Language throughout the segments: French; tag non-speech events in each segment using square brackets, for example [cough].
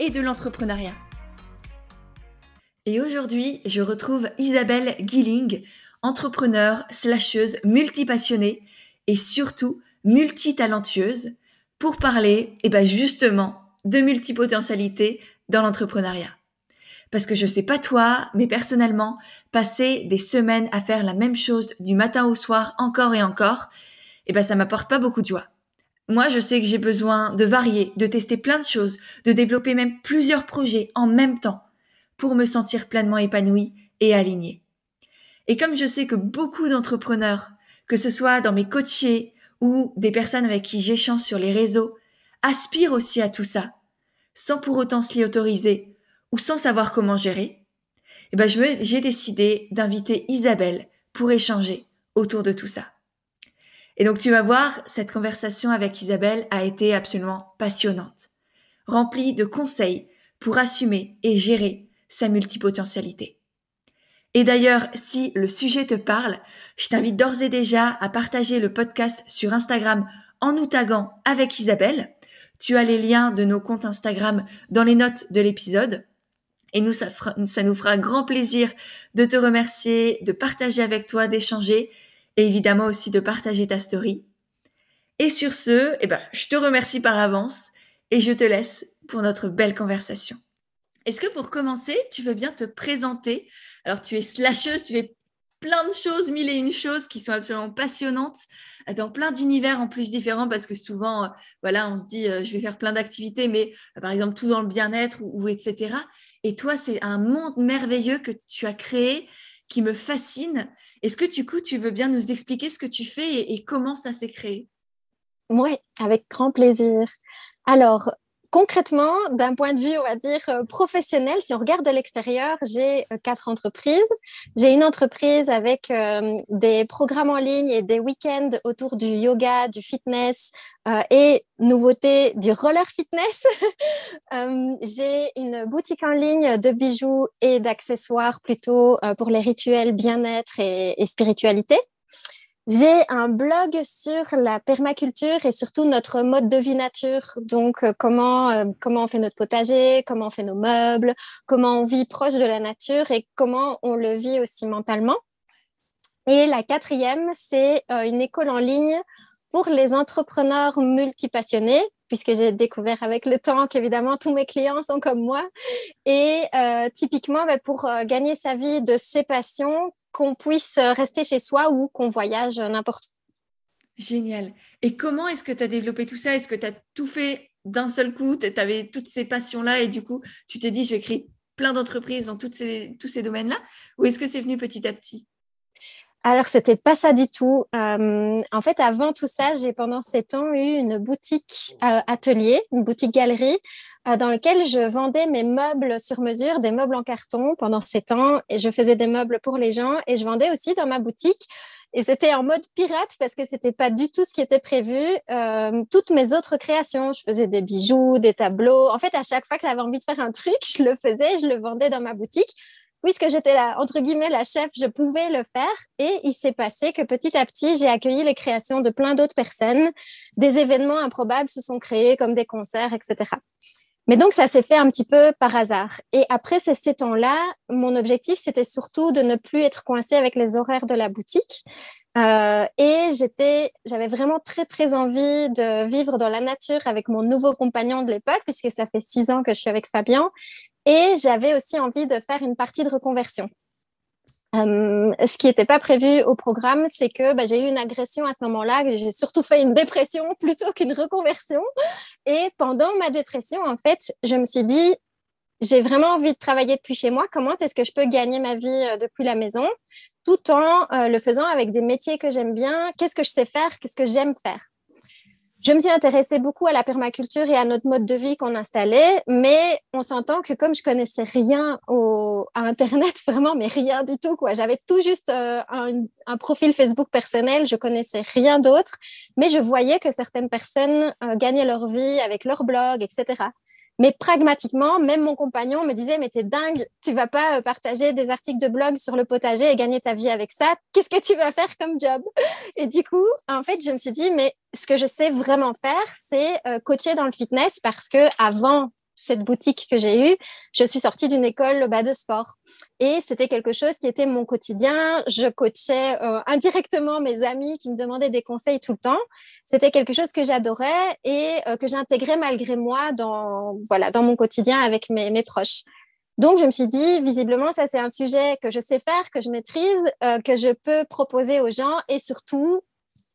et de l'entrepreneuriat. Et aujourd'hui, je retrouve Isabelle Gilling, entrepreneur, slasheuse, multipassionnée et surtout multitalentueuse pour parler, et eh ben justement, de multipotentialité dans l'entrepreneuriat. Parce que je sais pas toi, mais personnellement, passer des semaines à faire la même chose du matin au soir encore et encore, eh ben ça m'apporte pas beaucoup de joie. Moi, je sais que j'ai besoin de varier, de tester plein de choses, de développer même plusieurs projets en même temps pour me sentir pleinement épanouie et alignée. Et comme je sais que beaucoup d'entrepreneurs, que ce soit dans mes coachés ou des personnes avec qui j'échange sur les réseaux, aspirent aussi à tout ça, sans pour autant se l'y autoriser ou sans savoir comment gérer, eh ben j'ai décidé d'inviter Isabelle pour échanger autour de tout ça. Et donc tu vas voir, cette conversation avec Isabelle a été absolument passionnante, remplie de conseils pour assumer et gérer sa multipotentialité. Et d'ailleurs, si le sujet te parle, je t'invite d'ores et déjà à partager le podcast sur Instagram en nous taguant avec Isabelle. Tu as les liens de nos comptes Instagram dans les notes de l'épisode. Et nous, ça, ça nous fera grand plaisir de te remercier, de partager avec toi, d'échanger évidemment aussi de partager ta story. Et sur ce, eh ben, je te remercie par avance et je te laisse pour notre belle conversation. Est-ce que pour commencer, tu veux bien te présenter? Alors, tu es slasheuse, tu fais plein de choses, mille et une choses qui sont absolument passionnantes dans plein d'univers en plus différents parce que souvent, euh, voilà, on se dit, euh, je vais faire plein d'activités, mais euh, par exemple, tout dans le bien-être ou, etc. Et toi, c'est un monde merveilleux que tu as créé qui me fascine est-ce que du coup, tu veux bien nous expliquer ce que tu fais et, comment ça s'est créé? Oui, avec grand plaisir. Alors, concrètement, d'un point de vue, on va dire, euh, professionnel, si on regarde de l'extérieur, j'ai euh, quatre entreprises. J'ai une entreprise avec euh, des programmes en ligne et des week-ends autour du yoga, du fitness et nouveauté du roller fitness. [laughs] j'ai une boutique en ligne de bijoux et d'accessoires plutôt pour les rituels bien-être et spiritualité. J'ai un blog sur la permaculture et surtout notre mode de vie nature. Donc, euh, comment, euh, comment on fait notre potager, comment on fait nos meubles, comment on vit proche de la nature et comment on le vit aussi mentalement. Et la quatrième, c'est euh, une école en ligne pour les entrepreneurs multipassionnés puisque j'ai découvert avec le temps qu'évidemment tous mes clients sont comme moi. Et typiquement, bah, pour gagner sa vie de ses passions, qu'on puisse rester chez soi ou qu'on voyage n'importe où. Génial. Et comment est-ce que tu as développé tout ça? Est-ce que tu as tout fait d'un seul coup? Tu avais toutes ces passions-là et du coup, tu t'es dit, je vais plein d'entreprises dans toutes ces, tous ces domaines-là? Ou est-ce que c'est venu petit à petit? Alors, c'était pas ça du tout. Euh, en fait, avant tout ça, j'ai pendant sept ans eu une boutique euh, atelier, une boutique galerie, euh, dans laquelle je vendais mes meubles sur mesure, des meubles en carton pendant sept ans, et je faisais des meubles pour les gens, et je vendais aussi dans ma boutique. Et c'était en mode pirate parce que c'était pas du tout ce qui était prévu. toutes mes autres créations, je faisais des bijoux, des tableaux. En fait, à chaque fois que j'avais envie de faire un truc, je le faisais, je le vendais dans ma boutique puisque j'étais là, entre guillemets, la chef, je pouvais le faire. Et il s'est passé que petit à petit, j'ai accueilli les créations de plein d'autres personnes. Des événements improbables se sont créés, comme des concerts, etc. Mais donc, ça s'est fait un petit peu par hasard. Et après ces sept ans-là, mon objectif, c'était surtout de ne plus être coincée avec les horaires de la boutique. Euh, et j'étais, j'avais vraiment très, très envie de vivre dans la nature avec mon nouveau compagnon de l'époque, puisque ça fait six ans que je suis avec Fabien. Et j'avais aussi envie de faire une partie de reconversion. Euh, ce qui n'était pas prévu au programme, c'est que bah, j'ai eu une agression à ce moment-là, j'ai surtout fait une dépression [laughs] plutôt qu'une reconversion. Et pendant ma dépression, en fait, je me suis dit, j'ai vraiment envie de travailler depuis chez moi. Comment est-ce que je peux gagner ma vie euh, depuis la maison tout en euh, le faisant avec des métiers que j'aime bien? Qu'est-ce que je sais faire? Qu'est-ce que j'aime faire? Je me suis intéressée beaucoup à la permaculture et à notre mode de vie qu'on installait, mais on s'entend que comme je connaissais rien au, à Internet, [laughs] vraiment, mais rien du tout, quoi. J'avais tout juste euh, un, un, profil Facebook personnel, je connaissais rien d'autre, mais je voyais que certaines personnes euh, gagnaient leur vie avec leur blog, etc. Mais pragmatiquement, même mon compagnon me disait, mais t'es dingue, tu vas pas euh, partager des articles de blog sur le potager et gagner ta vie avec ça. Qu'est-ce que tu vas faire comme job? Et du coup, en fait, je me suis dit, mais ce que je sais vraiment faire, c'est euh, coacher dans le fitness parce que avant cette boutique que j'ai eue, je suis sortie d'une école bas de sport. Et c'était quelque chose qui était mon quotidien. Je coachais euh, indirectement mes amis qui me demandaient des conseils tout le temps. C'était quelque chose que j'adorais et euh, que j'intégrais malgré moi dans, voilà, dans mon quotidien avec mes, mes proches. Donc, je me suis dit, visiblement, ça, c'est un sujet que je sais faire, que je maîtrise, euh, que je peux proposer aux gens et surtout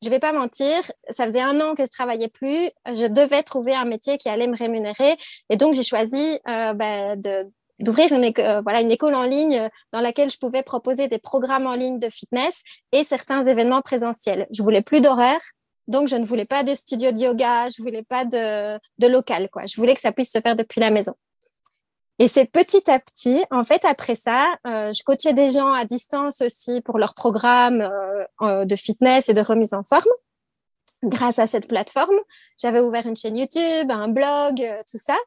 je vais pas mentir, ça faisait un an que je travaillais plus. Je devais trouver un métier qui allait me rémunérer. Et donc, j'ai choisi euh, bah, d'ouvrir une, euh, une école en ligne dans laquelle je pouvais proposer des programmes en ligne de fitness et certains événements présentiels. Je voulais plus d'horaire. Donc, je ne voulais pas de studio de yoga, je voulais pas de, de local, quoi. Je voulais que ça puisse se faire depuis la maison. Et c'est petit à petit, en fait, après ça, euh, je coachais des gens à distance aussi pour leur programme euh, euh, de fitness et de remise en forme. Grâce à cette plateforme, j'avais ouvert une chaîne YouTube, un blog, tout ça.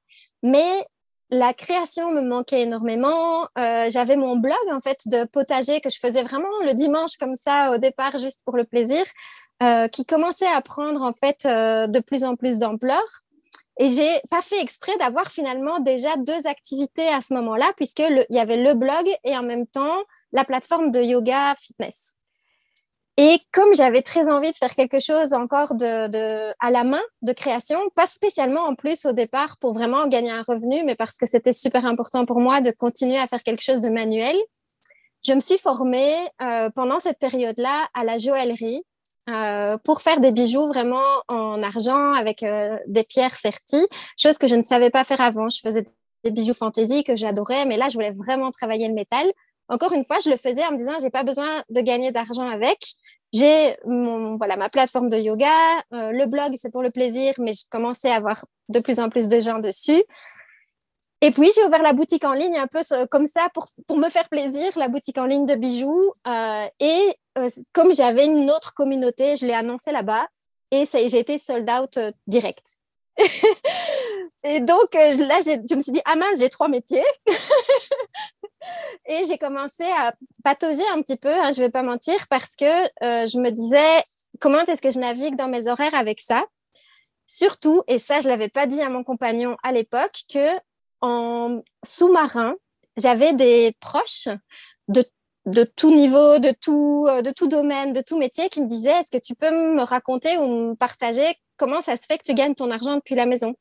Mais la création me manquait énormément. j'avais mon blog en fait de potager que je faisais vraiment le dimanche comme ça au départ juste pour le plaisir, qui commençait à prendre en fait de plus en plus d'ampleur. Et j'ai pas fait exprès d'avoir finalement déjà deux activités à ce moment-là, puisque il y avait le blog et en même temps la plateforme de yoga fitness. Et comme j'avais très envie de faire quelque chose encore de, à la main de création, pas spécialement en plus au départ pour vraiment gagner un revenu, mais parce que c'était super important pour moi de continuer à faire quelque chose de manuel, je me suis formée euh, pendant cette période-là à la joaillerie euh, pour faire des bijoux vraiment en argent avec euh, des pierres serties, chose que je ne savais pas faire avant. Je faisais des bijoux fantaisie que j'adorais, mais là, je voulais vraiment travailler le métal. Encore une fois, je le faisais en me disant, j'ai pas besoin de gagner d'argent avec. J'ai mon voilà ma plateforme de yoga, euh, le blog c'est pour le plaisir, mais je commençais à avoir de plus en plus de gens dessus. Et puis, j'ai ouvert la boutique en ligne un peu comme ça pour, pour me faire plaisir, la boutique en ligne de bijoux. Et comme j'avais une autre communauté, je l'ai annoncé là-bas et j'ai été sold out euh, direct. [laughs] et donc, là, je me suis dit, ah mince, j'ai trois métiers. [laughs] et j'ai commencé à patauger un petit peu, hein, je ne vais pas mentir, parce que je me disais, comment est-ce que je navigue dans mes horaires avec ça? Surtout, et ça, je ne l'avais pas dit à mon compagnon à l'époque, que en sous-marin, j'avais des proches de, de, tout niveau, de tout, euh, de tout domaine, de tout métier qui me disaient Est-ce que tu peux me raconter ou me partager comment ça se fait que tu gagnes ton argent depuis la maison?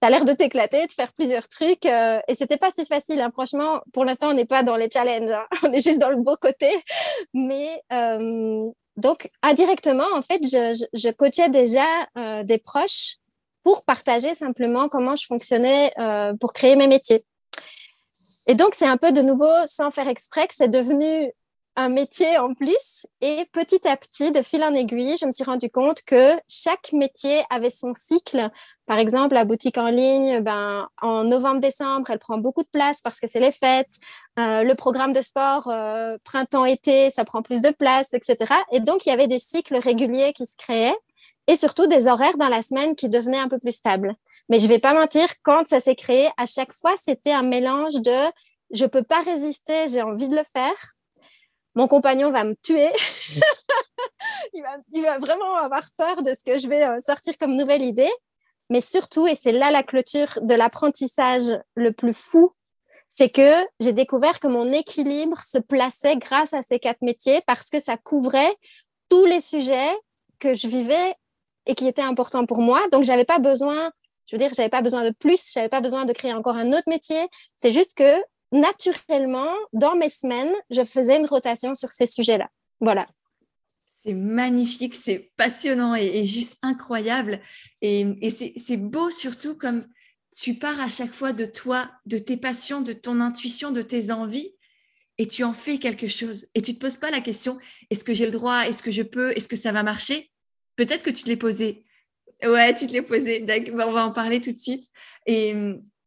Tu as l'air de t'éclater, de faire plusieurs trucs. Euh, et c'était pas si facile. Hein. Franchement, pour l'instant, on n'est pas dans les challenges. Hein. [laughs] On est juste dans le beau côté. Mais euh, donc, indirectement, en fait, je, coachais déjà des proches pour partager simplement comment je fonctionnais euh, pour créer mes métiers. Et donc, c'est un peu de nouveau, sans faire exprès, que c'est devenu un métier en plus. Et petit à petit, de fil en aiguille, je me suis rendu compte que chaque métier avait son cycle. Par exemple, la boutique en ligne, ben, en novembre-décembre, elle prend beaucoup de place parce que c'est les fêtes. Euh, le programme de sport, euh, printemps-été, ça prend plus de place, etc. Et donc, il y avait des cycles réguliers qui se créaient et surtout des horaires dans la semaine qui devenaient un peu plus stables. Mais je vais pas mentir, quand ça s'est créé, à chaque fois, c'était un mélange de je peux pas résister, j'ai envie de le faire. Mon compagnon va me tuer. [laughs] il, va, il, va, vraiment avoir peur de ce que je vais euh, sortir comme nouvelle idée. Mais surtout, et c'est là la clôture de l'apprentissage le plus fou, c'est que j'ai découvert que mon équilibre se plaçait grâce à ces quatre métiers parce que ça couvrait tous les sujets que je vivais et qui était important pour moi. Donc, j'avais pas besoin, je veux dire, j'avais pas besoin de plus, j'avais pas besoin de créer encore un autre métier. C'est juste que naturellement, dans mes semaines, je faisais une rotation sur ces sujets-là. Voilà. C'est magnifique, c'est passionnant et, juste incroyable. Et, et c'est beau surtout comme tu pars à chaque fois de toi, de tes passions, de ton intuition, de tes envies, et tu en fais quelque chose. Et tu ne te poses pas la question, est-ce que j'ai le droit, est-ce que je peux, est-ce que ça va marcher? Peut-être que tu te l'es posé Ouais, tu te l'es posé. on va en parler tout de suite. Et,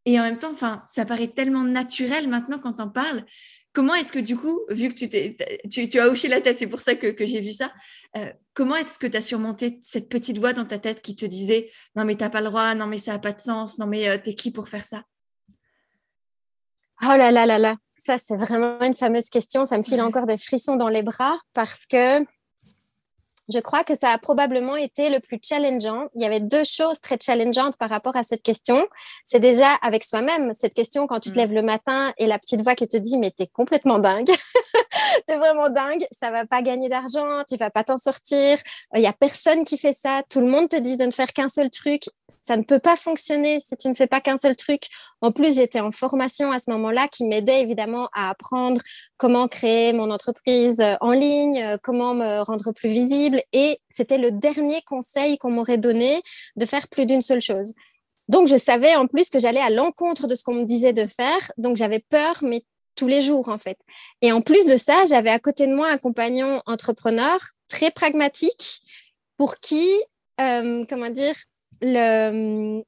et en même temps, enfin, ça paraît tellement naturel maintenant quand on parle. Comment est-ce que du coup, vu que tu, t'es, tu, tu, as hoché la tête, c'est pour ça que, que j'ai vu ça, euh, comment est-ce que tu as surmonté cette petite voix dans ta tête qui te disait non mais t'as pas le droit, non mais ça n'a pas de sens, non mais euh, t'es qui pour faire ça? Oh là là là là, ça c'est vraiment une fameuse question, ça me file encore des frissons dans les bras parce que je crois que ça a probablement été le plus challengeant. Il y avait deux choses très challengeantes par rapport à cette question. C'est déjà avec soi-même, cette question quand tu te mm. lèves le matin et la petite voix qui te dit mais t'es complètement dingue, [laughs] t'es vraiment dingue, ça va pas gagner d'argent, tu vas pas t'en sortir, il y a personne qui fait ça, tout le monde te dit de ne faire qu'un seul truc, ça ne peut pas fonctionner si tu ne fais pas qu'un seul truc. En plus, j'étais en formation à ce moment-là qui m'aidait évidemment à apprendre comment créer mon entreprise euh, en ligne, euh, comment me rendre plus visible. Et c'était le dernier conseil qu'on m'aurait donné de faire plus d'une seule chose. Donc, je savais en plus que j'allais à l'encontre de ce qu'on me disait de faire. Donc, j'avais peur, mais tous les jours, en fait. Et en plus de ça, j'avais à côté de moi un compagnon entrepreneur très pragmatique pour qui, euh, comment dire, le,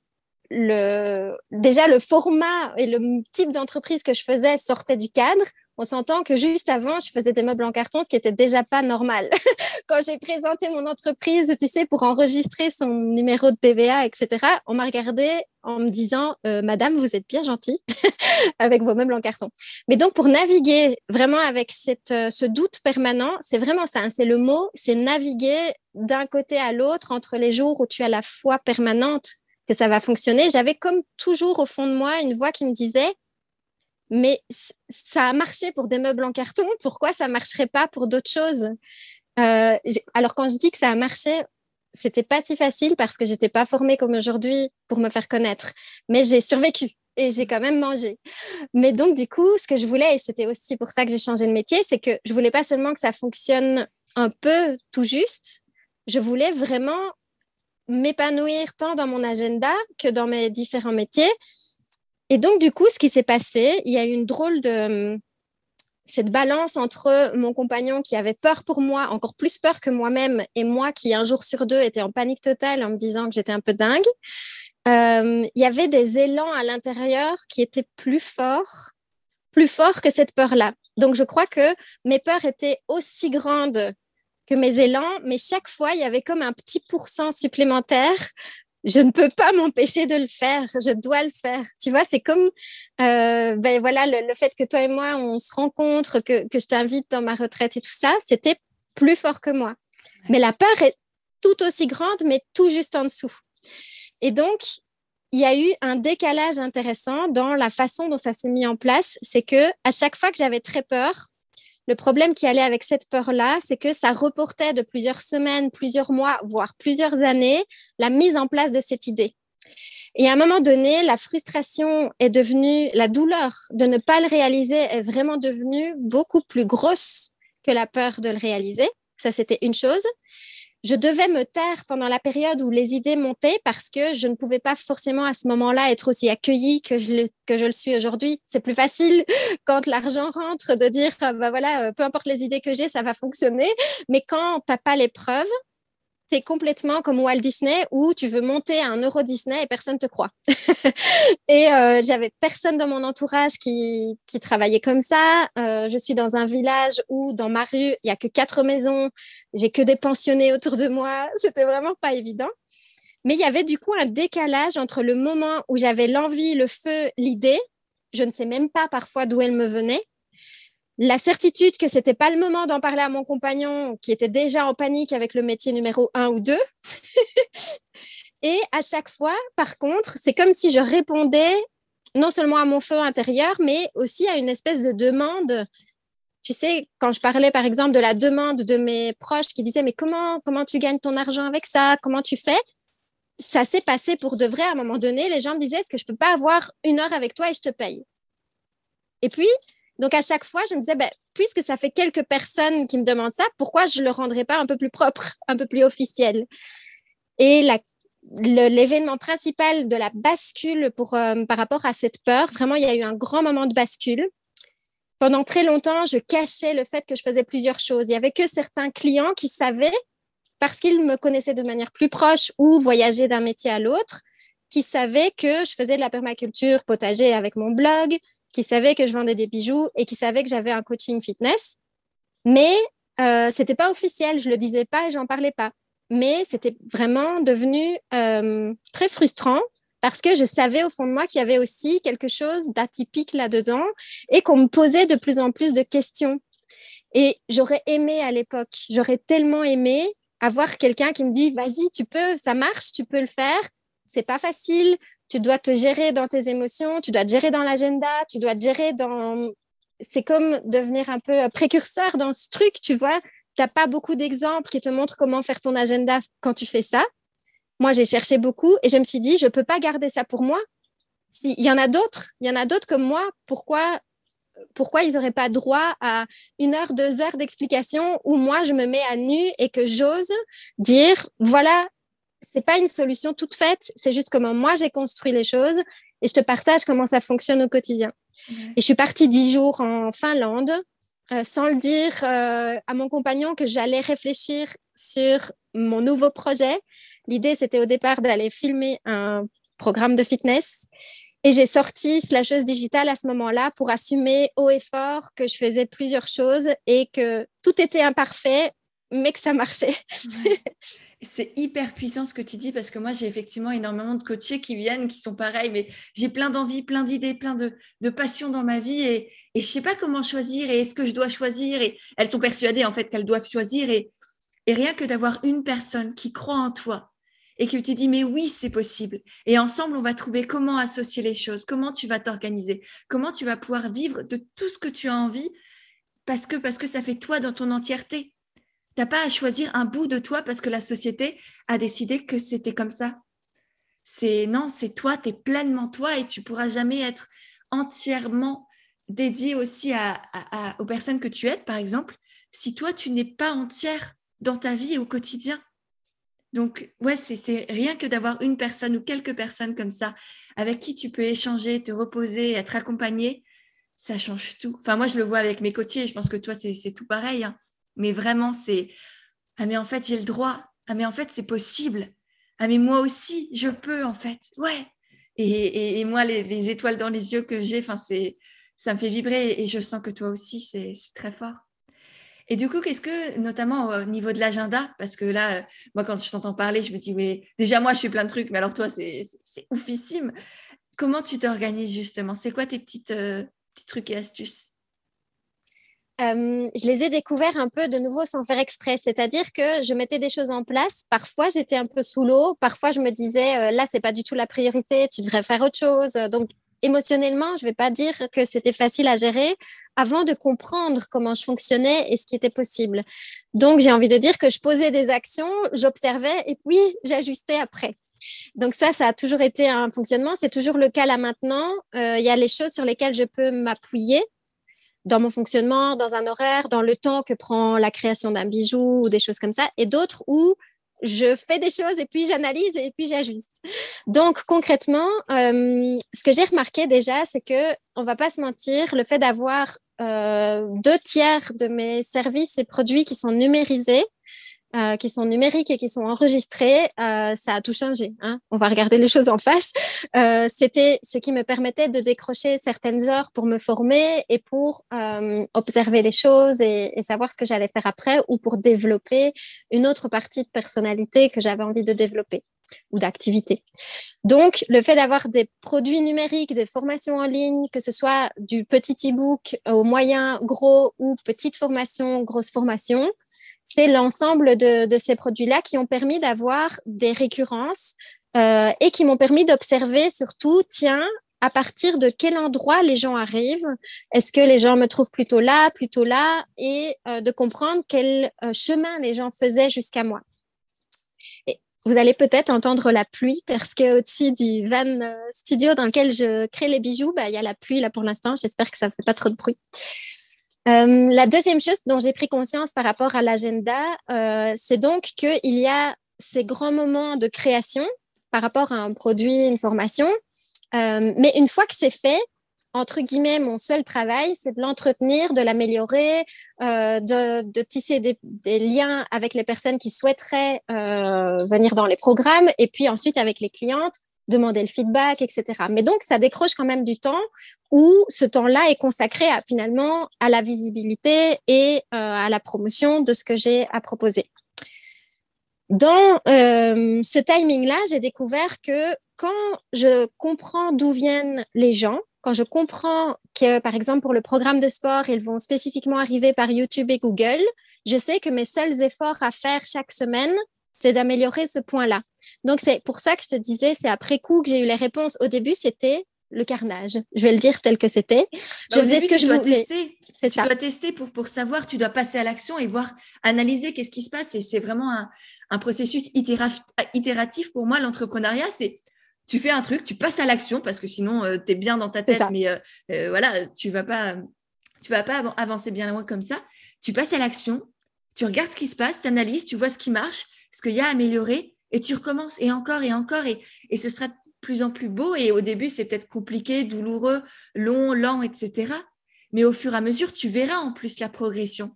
le, déjà le format et le type d'entreprise que je faisais sortait du cadre on s'entend que juste avant, je faisais des meubles en carton, ce qui était déjà pas normal. [laughs] Quand j'ai présenté mon entreprise, tu sais, pour enregistrer son numéro de TVA, etc., on m'a regardé en me disant, euh, Madame, vous êtes bien gentille [laughs] avec vos meubles en carton. Mais donc, pour naviguer vraiment avec cette, euh, ce doute permanent, c'est vraiment ça, hein, c'est le mot, c'est naviguer d'un côté à l'autre entre les jours où tu as la foi permanente que ça va fonctionner. J'avais comme toujours au fond de moi une voix qui me disait, mais ça a marché pour des meubles en carton, pourquoi ça marcherait pas pour d'autres choses? Euh, Alors quand je dis que ça a marché, c'était pas si facile parce que j'étais pas formée comme aujourd'hui pour me faire connaître, mais j'ai survécu et j'ai quand même mangé. Mais donc du coup, ce que je voulais, et c'était aussi pour ça que j'ai changé de métier, c'est que je voulais pas seulement que ça fonctionne un peu tout juste, je voulais vraiment m'épanouir tant dans mon agenda que dans mes différents métiers et donc, du coup, ce qui s'est passé, il y a eu une drôle de cette balance entre mon compagnon qui avait peur pour moi, encore plus peur que moi-même, et moi qui, un jour sur deux, était en panique totale en me disant que j'étais un peu dingue. Euh, il y avait des élans à l'intérieur qui étaient plus forts, plus forts que cette peur-là. Donc, je crois que mes peurs étaient aussi grandes que mes élans, mais chaque fois, il y avait comme un petit pourcent supplémentaire je ne peux pas m'empêcher de le faire, je dois le faire. Tu vois, c'est comme euh, ben voilà le, fait que toi et moi on se rencontre, que, que je t'invite dans ma retraite et tout ça, c'était plus fort que moi. Mais la peur est tout aussi grande, mais tout juste en dessous. Et donc, il y a eu un décalage intéressant dans la façon dont ça s'est mis en place. C'est que à chaque fois que j'avais très peur, le problème qui allait avec cette peur-là, c'est que ça reportait de plusieurs semaines, plusieurs mois, voire plusieurs années, la mise en place de cette idée. Et à un moment donné, la frustration est devenue, la douleur de ne pas le réaliser est vraiment devenue beaucoup plus grosse que la peur de le réaliser. Ça, c'était une chose je devais me taire pendant la période où les idées montaient parce que je ne pouvais pas forcément à ce moment-là être aussi accueillie que je le, que je le suis aujourd'hui. C'est plus facile [laughs] quand l'argent rentre de dire, ah bah voilà, euh, peu importe les idées que j'ai, ça va fonctionner. Mais quand tu n'as pas les preuves, tu es complètement comme Walt Disney où tu veux monter un Euro Disney et personne te croit. [laughs] et euh, j'avais personne dans mon entourage qui, qui travaillait comme ça. Euh, je suis dans un village où dans ma rue, il y a que quatre maisons, j'ai que des pensionnés autour de moi. [laughs] C'était vraiment pas évident. Mais il y avait du coup un décalage entre le moment où j'avais l'envie, le feu, l'idée. Je ne sais même pas parfois d'où elle me venait la certitude que c'était pas le moment d'en parler à mon compagnon qui était déjà en panique avec le métier numéro un ou deux. [laughs] et à chaque fois, par contre, c'est comme si je répondais non seulement à mon feu intérieur, mais aussi à une espèce de demande. Tu sais, quand je parlais par exemple de la demande de mes proches qui disaient mais comment comment tu gagnes ton argent avec ça? Comment tu fais? Ça s'est passé pour de vrai à un moment donné. Les gens me disaient est-ce que je peux pas avoir une heure avec toi et je te paye? Et puis donc, à chaque fois, je me disais, ben, puisque ça fait quelques personnes qui me demandent ça, pourquoi je ne le rendrais pas un peu plus propre, [laughs] un peu plus officiel? Et l'événement principal de la bascule euh, par rapport à cette peur, vraiment, il y a eu un grand moment de bascule. Pendant très longtemps, je cachais le fait que je faisais plusieurs choses. Il n'y avait que certains clients qui savaient parce qu'ils me connaissaient de manière plus proche ou voyageaient d'un métier à l'autre, qui savaient que je faisais de la permaculture potager avec mon blog, qui savaient que je vendais des bijoux et qui savaient que j'avais un coaching fitness. Mais euh, c'était pas officiel, je le disais pas et j'en parlais pas. Mais c'était vraiment devenu euh, très frustrant parce que je savais au fond de moi qu'il y avait aussi quelque chose d'atypique là-dedans et qu'on me posait de plus en plus de questions. Et j'aurais aimé à l'époque, j'aurais tellement aimé avoir quelqu'un qui me dit vas-y, tu peux, ça marche, tu peux le faire. C'est pas facile, tu dois te gérer dans tes émotions, tu dois te gérer dans l'agenda, tu dois te gérer dans c'est comme devenir un peu précurseur dans ce truc, tu vois. Tu n'as pas beaucoup d'exemples qui te montrent comment faire ton agenda quand tu fais ça. Moi, j'ai cherché beaucoup et je me suis dit, je ne peux pas garder ça pour moi. Il y en a d'autres, il y en a d'autres comme moi. Pourquoi, pourquoi ils n'auraient pas droit à une heure, deux heures d'explication où moi, je me mets à nu et que j'ose dire, voilà, c'est pas une solution toute faite, c'est juste comment moi j'ai construit les choses et je te partage comment ça fonctionne au quotidien. Et je suis partie dix jours en Finlande euh, sans le dire euh, à mon compagnon que j'allais réfléchir sur mon nouveau projet L'idée, c'était au départ d'aller filmer un programme de fitness. Et j'ai sorti Slasheuse Digital à ce moment-là pour assumer haut et fort que je faisais plusieurs choses et que tout était imparfait, mais que ça marchait. [laughs] C'est hyper puissant ce que tu dis parce que moi, j'ai effectivement énormément de coachés qui viennent, qui sont pareils, mais j'ai plein d'envie, plein d'idées, plein de, de passion dans ma vie et, et je sais pas comment choisir et est-ce que je dois choisir et elles sont persuadées en fait qu'elles doivent choisir et, rien que d'avoir une personne qui croit en toi, et que tu dis mais oui c'est possible et ensemble on va trouver comment associer les choses comment tu vas t'organiser comment tu vas pouvoir vivre de tout ce que tu as envie parce que parce que ça fait toi dans ton entièreté t'as pas à choisir un bout de toi parce que la société a décidé que c'était comme ça c'est non c'est toi tu es pleinement toi et tu pourras jamais être entièrement dédié aussi à, aux personnes que tu aides par exemple si toi tu n'es pas entière dans ta vie au quotidien donc, ouais, c'est rien que d'avoir une personne ou quelques personnes comme ça avec qui tu peux échanger, te reposer, être accompagné, ça change tout. Enfin, moi, je le vois avec mes coachés, je pense que toi, c'est tout pareil. Hein. Mais vraiment, c'est Ah, mais en fait, j'ai le droit. Ah, mais en fait, c'est possible. Ah, mais moi aussi, je peux, en fait. Ouais. Et, moi, les, étoiles dans les yeux que j'ai, ça me fait vibrer et je sens que toi aussi, c'est très fort. Et du coup, qu'est-ce que, notamment au niveau de l'agenda, parce que là, moi, quand je t'entends parler, je me dis, déjà, moi, je fais plein de trucs, mais alors toi, c'est oufissime. Comment tu t'organises justement? C'est quoi tes petites, euh, petits trucs et astuces? Euh, je les ai découverts un peu de nouveau sans faire exprès, c'est-à-dire que je mettais des choses en place. Parfois, j'étais un peu sous l'eau. Parfois, je me disais, là, c'est pas du tout la priorité. Tu devrais faire autre chose. Donc, émotionnellement, je vais pas dire que c'était facile à gérer avant de comprendre comment je fonctionnais et ce qui était possible. Donc, j'ai envie de dire que je posais des actions, j'observais et puis j'ajustais après. Donc ça, ça a toujours été un fonctionnement. C'est toujours le cas là maintenant. Euh, il y a les choses sur lesquelles je peux m'appuyer dans mon fonctionnement, dans un horaire, dans le temps que prend la création d'un bijou ou des choses comme ça, et d'autres où je fais des choses et puis j'analyse et puis j'ajuste. Donc concrètement, euh, ce que j'ai remarqué déjà, c'est que on va pas se mentir, le fait d'avoir euh, deux tiers de mes services et produits qui sont numérisés, euh, qui sont numériques et qui sont enregistrés, euh, ça a tout changé. Hein. On va regarder les choses en face. Euh, C'était ce qui me permettait de décrocher certaines heures pour me former et pour euh, observer les choses et, et savoir ce que j'allais faire après ou pour développer une autre partie de personnalité que j'avais envie de développer ou d'activité. Donc, le fait d'avoir des produits numériques, des formations en ligne, que ce soit du petit e-book au moyen, gros ou petite formation, grosse formation, c'est l'ensemble de, ces produits-là qui ont permis d'avoir des récurrences euh, et qui m'ont permis d'observer surtout, tiens, à partir de quel endroit les gens arrivent Est-ce que les gens me trouvent plutôt là, plutôt là Et euh, de comprendre quel euh, chemin les gens faisaient jusqu'à moi. Et vous allez peut-être entendre la pluie parce que au-dessus du van studio dans lequel je crée les bijoux, bah, il y a la pluie là pour l'instant. J'espère que ça ne fait pas trop de bruit. Euh, la deuxième chose dont j'ai pris conscience par rapport à l'agenda, euh, c'est donc qu'il y a ces grands moments de création par rapport à un produit, une formation. Euh, mais une fois que c'est fait, entre guillemets, mon seul travail, c'est de l'entretenir, de l'améliorer, euh, de, tisser des, liens avec les personnes qui souhaiteraient euh, venir dans les programmes, et puis ensuite avec les clientes, demander le feedback, etc. Mais donc, ça décroche quand même du temps où ce temps-là est consacré finalement à la visibilité et à la promotion de ce que j'ai à proposer. Dans ce timing-là, j'ai découvert que quand je comprends d'où viennent les gens, quand je comprends que, par exemple, pour le programme de sport, ils vont spécifiquement arriver par YouTube et Google, je sais que mes seuls efforts à faire chaque semaine, c'est d'améliorer ce point-là. Donc, c'est pour ça que je te disais, c'est après coup que j'ai eu les réponses. Au début, c'était le carnage. Je vais le dire tel que c'était. Je faisais ce que je voulais. Tester. C'est ça. Tu dois tester pour, pour savoir, tu dois passer à l'action et voir, analyser qu'est-ce qui se passe. Et c'est vraiment un, un processus itératif pour moi. L'entrepreneuriat, c'est tu fais un truc, tu passes à l'action parce que sinon euh, tu es bien dans ta tête, mais euh, euh, voilà, tu vas pas, tu vas pas avancer bien loin comme ça. Tu passes à l'action, tu regardes ce qui se passe, tu analyses, tu vois ce qui marche, ce qu'il y a à améliorer, et tu recommences et encore et encore, et, et ce sera de plus en plus beau. Et au début, c'est peut-être compliqué, douloureux, long, lent, etc. Mais au fur et à mesure, tu verras en plus la progression.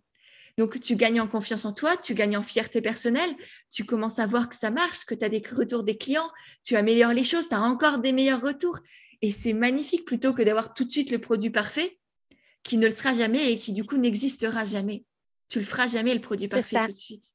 Donc, tu gagnes en confiance en toi, tu gagnes en fierté personnelle, tu commences à voir que ça marche, que tu as des retours des clients, tu améliores les choses, tu as encore des meilleurs retours. Et c'est magnifique plutôt que d'avoir tout de suite le produit parfait qui ne le sera jamais et qui du coup n'existera jamais. Tu le feras jamais le produit parfait tout de suite.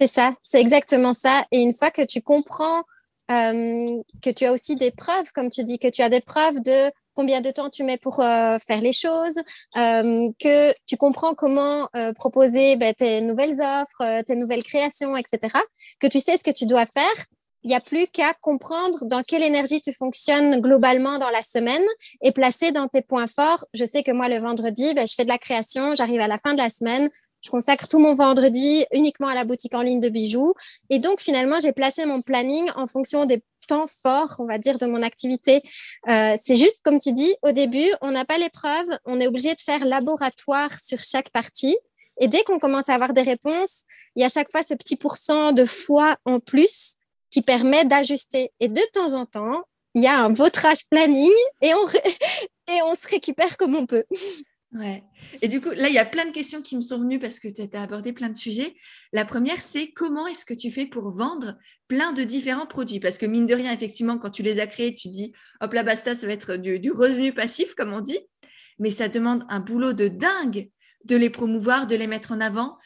C'est ça, c'est exactement ça. Et une fois que tu comprends euh, que tu as aussi des preuves, comme tu dis, que tu as des preuves de combien de temps tu mets pour euh, faire les choses, euh, que tu comprends comment proposer ben, tes nouvelles offres, tes nouvelles créations, etc., que tu sais ce que tu dois faire. Il n'y a plus qu'à comprendre dans quelle énergie tu fonctionnes globalement dans la semaine et placer dans tes points forts. Je sais que moi, le vendredi, ben, je fais de la création, j'arrive à la fin de la semaine, je consacre tout mon vendredi uniquement à la boutique en ligne de bijoux. Et donc, finalement, j'ai placé mon planning en fonction des temps fort, on va dire, de mon activité. Euh, c'est juste, comme tu dis, au début, on n'a pas l'épreuve, on est obligé de faire laboratoire sur chaque partie. Et dès qu'on commence à avoir des réponses, il y a chaque fois ce petit pourcent de foi en plus qui permet d'ajuster. Et de temps en temps, il y a un vautrage planning et on, [laughs] et on se récupère comme on peut. Ouais. Et du coup, là, il y a plein de questions qui me sont venues parce que tu as abordé plein de sujets. La première, c'est comment est-ce que tu fais pour vendre plein de différents produits? Parce que mine de rien, effectivement, quand tu les as créés, tu dis, hop là, basta, ça va être du, du revenu passif, comme on dit. Mais ça demande un boulot de dingue de les promouvoir, de les mettre en avant,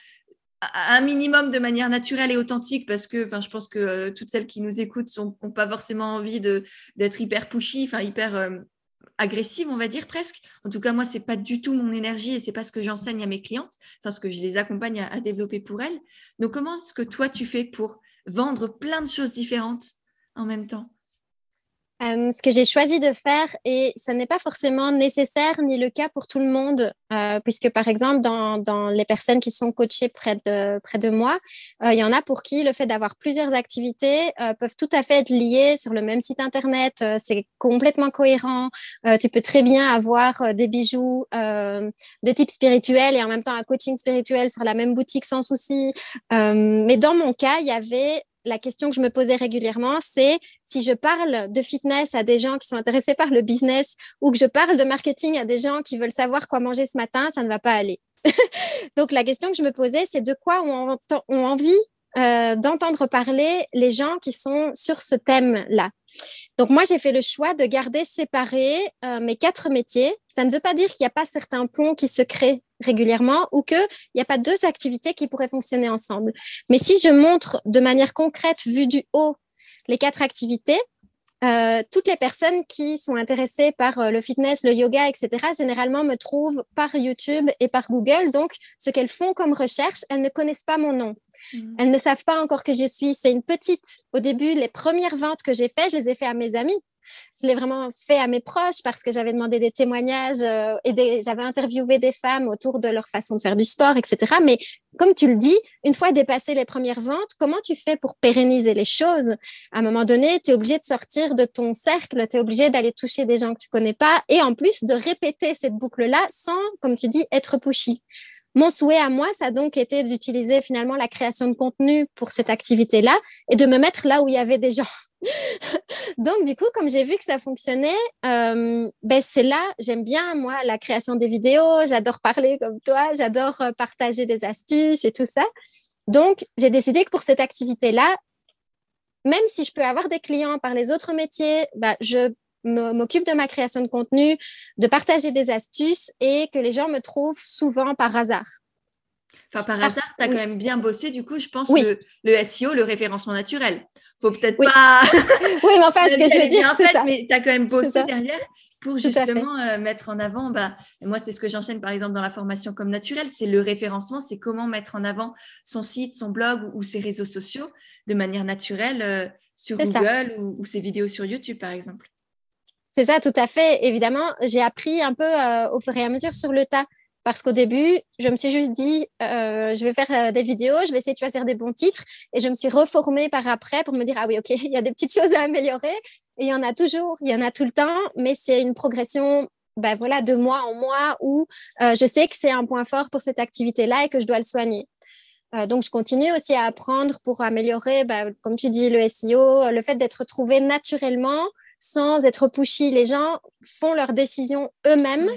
un minimum de manière naturelle et authentique parce que je pense que euh, toutes celles qui nous écoutent n'ont pas forcément envie d'être hyper pushy, enfin hyper euh, agressive, on va dire presque. En tout cas, moi, c'est pas du tout mon énergie et c'est pas ce que j'enseigne à mes clientes, enfin ce que je les accompagne à, à développer pour elles. Donc, comment est-ce que toi tu fais pour vendre plein de choses différentes en même temps? Euh, ce que j'ai choisi de faire, et ce n'est pas forcément nécessaire ni le cas pour tout le monde, euh, puisque par exemple, dans, dans, les personnes qui sont coachées près de, près de moi, euh, il y en a pour qui le fait d'avoir plusieurs activités peuvent tout à fait être liées sur le même site Internet. c'est complètement cohérent. tu peux très bien avoir des bijoux de type spirituel et en même temps un coaching spirituel sur la même boutique sans souci. mais dans mon cas, il y avait la question que je me posais régulièrement, c'est si je parle de fitness à des gens qui sont intéressés par le business ou que je parle de marketing à des gens qui veulent savoir quoi manger ce matin, ça ne va pas aller. [laughs] Donc la question que je me posais, c'est de quoi ont, envie euh, d'entendre parler les gens qui sont sur ce thème-là. Donc moi, j'ai fait le choix de garder séparés euh, mes quatre métiers. Ça ne veut pas dire qu'il n'y a pas certains ponts qui se créent régulièrement ou qu'il n'y a pas deux activités qui pourraient fonctionner ensemble. Mais si je montre de manière concrète, vue du haut, les quatre activités, euh, toutes les personnes qui sont intéressées par euh, le fitness, le yoga, etc., généralement me trouvent par YouTube et par Google. Donc, ce qu'elles font comme recherche, elles ne connaissent pas mon nom. Mmh. Elles ne savent pas encore que je suis. C'est une petite. Au début, les premières ventes que j'ai faites, je les ai fait à mes amis je l'ai vraiment fait à mes proches parce que j'avais demandé des témoignages euh, et j'avais interviewé des femmes autour de leur façon de faire du sport, etc. Mais comme tu le dis, une fois dépassé les premières ventes, comment tu fais pour pérenniser les choses? À un moment donné, tu es obligé de sortir de ton cercle, tu es obligé d'aller toucher des gens que tu connais pas et en plus de répéter cette boucle-là sans, comme tu dis, être pushy. Mon souhait à moi, ça a donc été d'utiliser finalement la création de contenu pour cette activité-là et de me mettre là où il y avait des gens. [laughs] donc, du coup, comme j'ai vu que ça fonctionnait, euh, ben, c'est là, j'aime bien, moi, la création des vidéos, j'adore parler comme toi, j'adore euh, partager des astuces et tout ça. Donc, j'ai décidé que pour cette activité-là, même si je peux avoir des clients par les autres métiers, ben, je m'occupe de ma création de contenu, de partager des astuces et que les gens me trouvent souvent par hasard. Enfin, par hasard, tu as quand même bien bossé, du coup, je pense, le, le, SEO, le référencement naturel. Faut peut-être pas. [laughs] [laughs] oui, mais enfin, ce que je veux dire, c'est ça. Mais tu as quand même bossé derrière pour justement euh, mettre en avant. Bah, moi, c'est ce que j'enseigne, par exemple, dans la formation comme naturel, c'est le référencement, c'est comment mettre en avant son site, son blog ou, ses réseaux sociaux de manière naturelle euh, sur Google ou, ou ses vidéos sur YouTube, par exemple. C'est ça, tout à fait. Évidemment, j'ai appris un peu euh, au fur et à mesure sur le tas. Parce qu'au début, je me suis juste dit, euh, je vais faire euh, des vidéos, je vais essayer de choisir des bons titres. Et je me suis reformée par après pour me dire, ah oui, OK, [laughs] il y a des petites choses à améliorer. Et il y en a toujours, il y en a tout le temps, mais c'est une progression ben voilà, de mois en mois où je sais que c'est un point fort pour cette activité-là et que je dois le soigner. donc, je continue aussi à apprendre pour améliorer, ben, comme tu dis, le SEO, le fait d'être trouvé naturellement, sans être pushy. Les gens font leurs décisions eux-mêmes.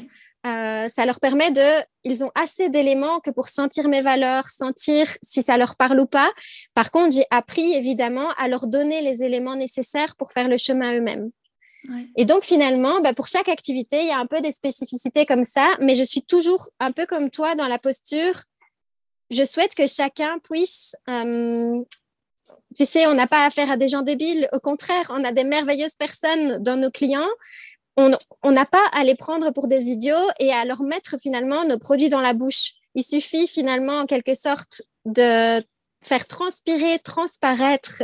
Euh, ça leur permet de, ils ont assez d'éléments que pour sentir mes valeurs, sentir si ça leur parle ou pas. Par contre, j'ai appris évidemment à leur donner les éléments nécessaires pour faire le chemin eux-mêmes. Et donc finalement, bah, pour chaque activité, il y a un peu des spécificités comme ça, mais je suis toujours un peu comme toi dans la posture. Je souhaite que chacun puisse euh, tu sais, on n'a pas affaire à des gens débiles. Au contraire, on a des merveilleuses personnes dans nos clients. On n'a pas à les prendre pour des idiots et à leur mettre finalement nos produits dans la bouche. Il suffit finalement, en quelque sorte, de faire transpirer, transparaître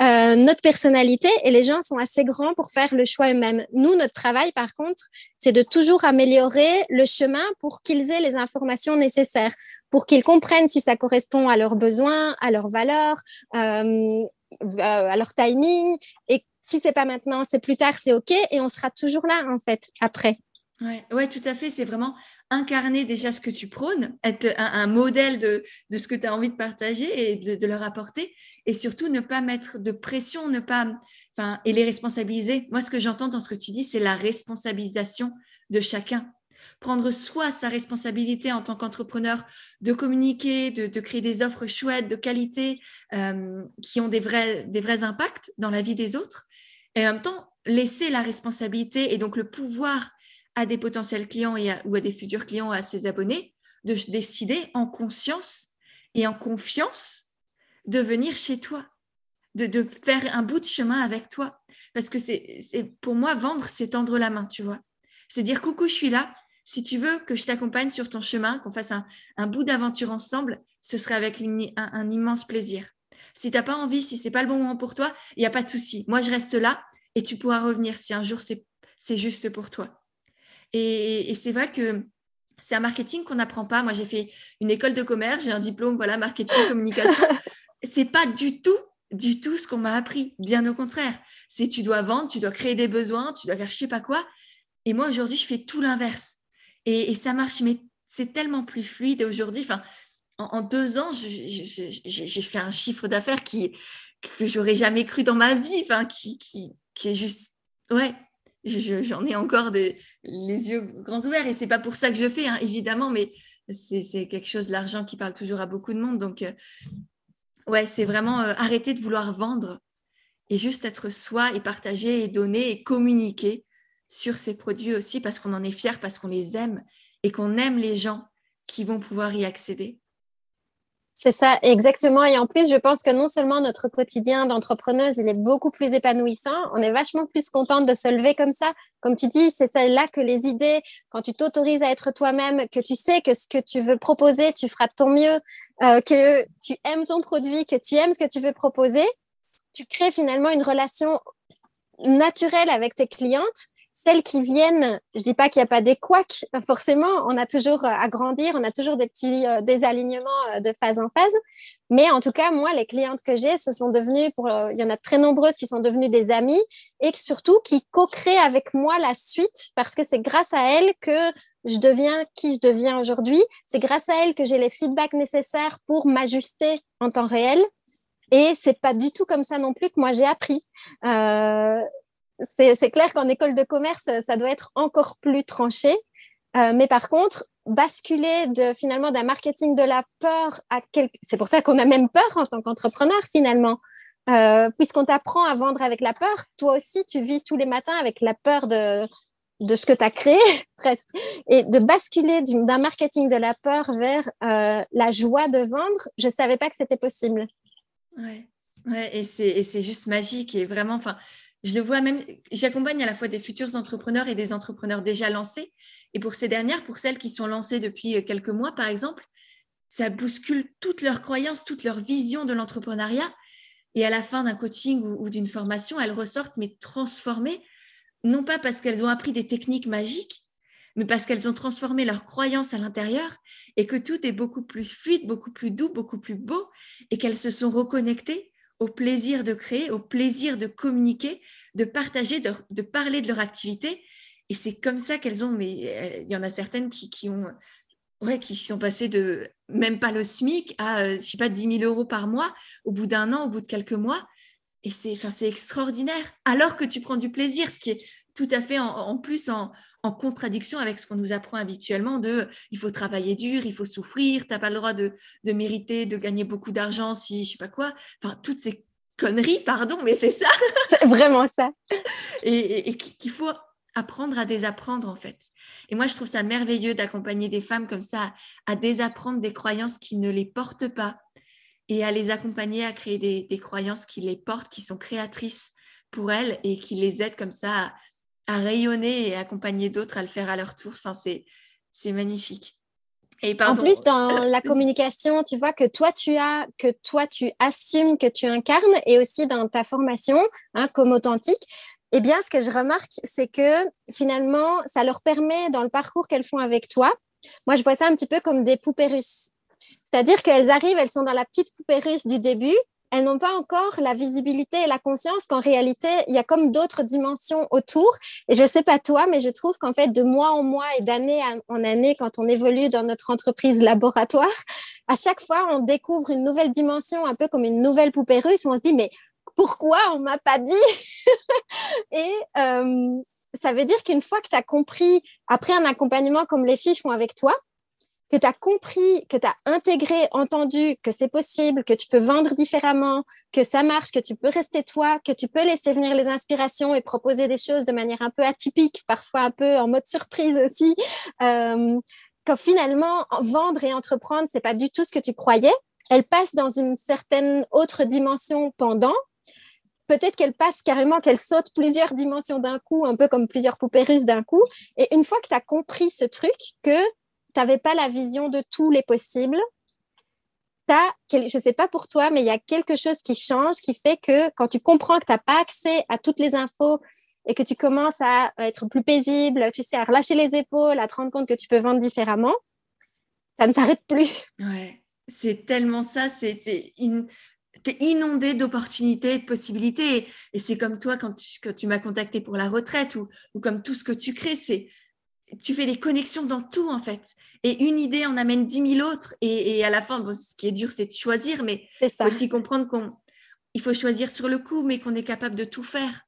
euh, notre personnalité et les gens sont assez grands pour faire le choix eux-mêmes. Nous, notre travail, par contre, c'est de toujours améliorer le chemin pour qu'ils aient les informations nécessaires pour qu'ils comprennent si ça correspond à leurs besoins, à leurs valeurs, euh, à leur timing. Et si c'est pas maintenant, c'est plus tard, c'est OK. Et on sera toujours là, en fait, après. Ouais, ouais tout à fait. C'est vraiment incarner déjà ce que tu prônes, être un, modèle de, de, ce que tu as envie de partager et de, de, leur apporter. Et surtout, ne pas mettre de pression, ne pas. Enfin, et les responsabiliser. Moi, ce que j'entends dans ce que tu dis, c'est la responsabilisation de chacun prendre soi sa responsabilité en tant qu'entrepreneur de communiquer, de, créer des offres chouettes, de qualité, euh, qui ont des vrais, des vrais impacts dans la vie des autres. Et en même temps, laisser la responsabilité et donc le pouvoir à des potentiels clients ou à des futurs clients, à ses abonnés, de décider en conscience et en confiance de venir chez toi, de, de faire un bout de chemin avec toi. Parce que c'est pour moi, vendre, c'est tendre la main, tu vois. C'est dire coucou, je suis là, si tu veux que je t'accompagne sur ton chemin, qu'on fasse un, bout d'aventure ensemble, ce serait avec un, immense plaisir. Si tu n'as pas envie, si c'est pas le bon moment pour toi, il n'y a pas de souci. Moi, je reste là et tu pourras revenir si un jour c'est juste pour toi. Et, c'est vrai que c'est un marketing qu'on n'apprend pas. Moi, j'ai fait une école de commerce, j'ai un diplôme, voilà, marketing, communication. [laughs] c'est pas du tout, du tout ce qu'on m'a appris. Bien au contraire. C'est tu dois vendre, tu dois créer des besoins, tu dois faire je sais pas quoi. Et moi, aujourd'hui, je fais tout l'inverse. Et, ça marche, mais c'est tellement plus fluide. Et aujourd'hui, en, deux ans, j'ai fait un chiffre d'affaires qui que j'aurais jamais cru dans ma vie, qui, qui, est juste, ouais, j'en ai encore les yeux grands ouverts. Et c'est pas pour ça que je fais, hein, évidemment, mais c'est quelque chose, l'argent qui parle toujours à beaucoup de monde. Donc, euh, ouais, c'est vraiment euh, arrêter de vouloir vendre et juste être soi et partager et donner et communiquer sur ces produits aussi parce qu'on en est fier, parce qu'on les aime et qu'on aime les gens qui vont pouvoir y accéder. C'est ça, exactement. Et en plus, je pense que non seulement notre quotidien d'entrepreneuse, il est beaucoup plus épanouissant, on est vachement plus contente de se lever comme ça. Comme tu dis, c'est là que les idées, quand tu t'autorises à être toi-même, que tu sais que ce que tu veux proposer, tu feras de ton mieux, euh, que tu aimes ton produit, que tu aimes ce que tu veux proposer, tu crées finalement une relation naturelle avec tes clientes celles qui viennent, je dis pas qu'il n'y a pas des couacs, forcément, on a toujours euh, à grandir, on a toujours des petits euh, désalignements euh, de phase en phase. Mais en tout cas, moi, les clientes que j'ai, ce sont devenues, pour, il y en a très nombreuses qui sont devenues des amies et surtout qui co-créent avec moi la suite parce que c'est grâce à elles que je deviens qui je deviens aujourd'hui. C'est grâce à elle que j'ai les feedbacks nécessaires pour m'ajuster en temps réel. Et c'est pas du tout comme ça non plus que moi j'ai appris. C'est clair qu'en école de commerce, ça doit être encore plus tranché. Euh, mais par contre, basculer finalement d'un marketing de la peur à quelque... c'est pour ça qu'on a même peur en tant qu'entrepreneur finalement. Euh, puisqu'on t'apprend à vendre avec la peur toi aussi tu vis tous les matins avec la peur de de ce que tu as créé [laughs] presque. Et de basculer d'un marketing de la peur vers euh, la joie de vendre je savais pas que c'était possible. Ouais, ouais et c'est juste magique et vraiment enfin je le vois même, j'accompagne à la fois des futurs entrepreneurs et des entrepreneurs déjà lancés. Et pour ces dernières, pour celles qui sont lancées depuis euh, quelques mois, par exemple, ça bouscule toutes leurs croyances, toute leur vision de l'entrepreneuriat. Et à la fin d'un coaching ou, d'une formation, elles ressortent, mais transformées, non pas parce qu'elles ont appris des techniques magiques, mais parce qu'elles ont transformé leurs croyances à l'intérieur et que tout est beaucoup plus fluide, beaucoup plus doux, beaucoup plus beau, et qu'elles se sont reconnectées au plaisir de créer, au plaisir de communiquer, de partager, de, parler de leur activité. Et c'est comme ça qu'elles ont, mais euh, il y en a certaines qui, ont, ouais, qui sont passées de même pas le SMIC à, euh, je sais pas, 10 000 euros par mois au bout d'un an, au bout de quelques mois. Et c'est, extraordinaire. Alors que tu prends du plaisir, ce qui est tout à fait en plus en, en contradiction avec ce qu'on nous apprend habituellement de il faut travailler dur, il faut souffrir, tu n'as pas le droit de, mériter, de gagner beaucoup d'argent si je sais pas quoi. Enfin, toutes ces conneries, pardon, mais c'est ça. [laughs] C'est vraiment ça. et, qu'il faut apprendre à désapprendre en fait. Et moi, je trouve ça merveilleux d'accompagner des femmes comme ça à désapprendre des croyances qui ne les portent pas et à les accompagner à créer des, des croyances qui les portent, qui sont créatrices pour elles et qui les aident comme ça à rayonner et accompagner d'autres à le faire à leur tour. Enfin, c'est, c'est magnifique. Et en plus, dans [laughs] la communication, tu vois que toi, tu as, que toi, tu assumes, que tu incarnes, et aussi dans ta formation, hein, comme authentique, eh bien, ce que je remarque, c'est que finalement, ça leur permet, dans le parcours qu'elles font avec toi, moi, je vois ça un petit peu comme des poupées russes. C'est-à-dire qu'elles arrivent, elles sont dans la petite poupée russe du début, elles n'ont pas encore la visibilité et la conscience qu'en réalité, il y a comme d'autres dimensions autour. Et je sais pas toi, mais je trouve qu'en fait, de mois en mois et d'année en année, quand on évolue dans notre entreprise laboratoire, [laughs] à chaque fois, on découvre une nouvelle dimension, un peu comme une nouvelle poupée russe, où on se dit, mais pourquoi on m'a pas dit? [laughs] Et euh, ça veut dire qu'une fois que tu as compris, après un accompagnement comme les filles font avec toi, que tu as compris, que tu as intégré, entendu que c'est possible, que tu peux vendre différemment, que ça marche, que tu peux rester toi, que tu peux laisser venir les inspirations et proposer des choses de manière un peu atypique, parfois un peu en mode surprise aussi. Euh, que finalement, vendre et entreprendre, c'est pas du tout ce que tu croyais. Elle passe dans une certaine autre dimension pendant. Peut-être qu'elle passe carrément, qu'elle saute plusieurs dimensions d'un coup, un peu comme plusieurs poupées russes d'un coup. Et une fois que tu as compris ce truc, que n'avais pas la vision de tous les possibles. As, je ne sais pas pour toi, mais il y a quelque chose qui change, qui fait que quand tu comprends que tu n'as pas accès à toutes les infos et que tu commences à être plus paisible, tu sais, à relâcher les épaules, à te rendre compte que tu peux vendre différemment, ça ne s'arrête plus. Ouais, c'est tellement ça, c'est es inondé d'opportunités, de possibilités. Et, c'est comme toi quand tu, tu m'as contacté pour la retraite ou, ou, comme tout ce que tu crées, c'est tu fais des connexions dans tout en fait. Et une idée en amène dix mille autres. Et, à la fin, ce qui est dur, c'est de choisir, mais il aussi comprendre qu'il faut choisir sur le coup, mais qu'on est capable de tout faire.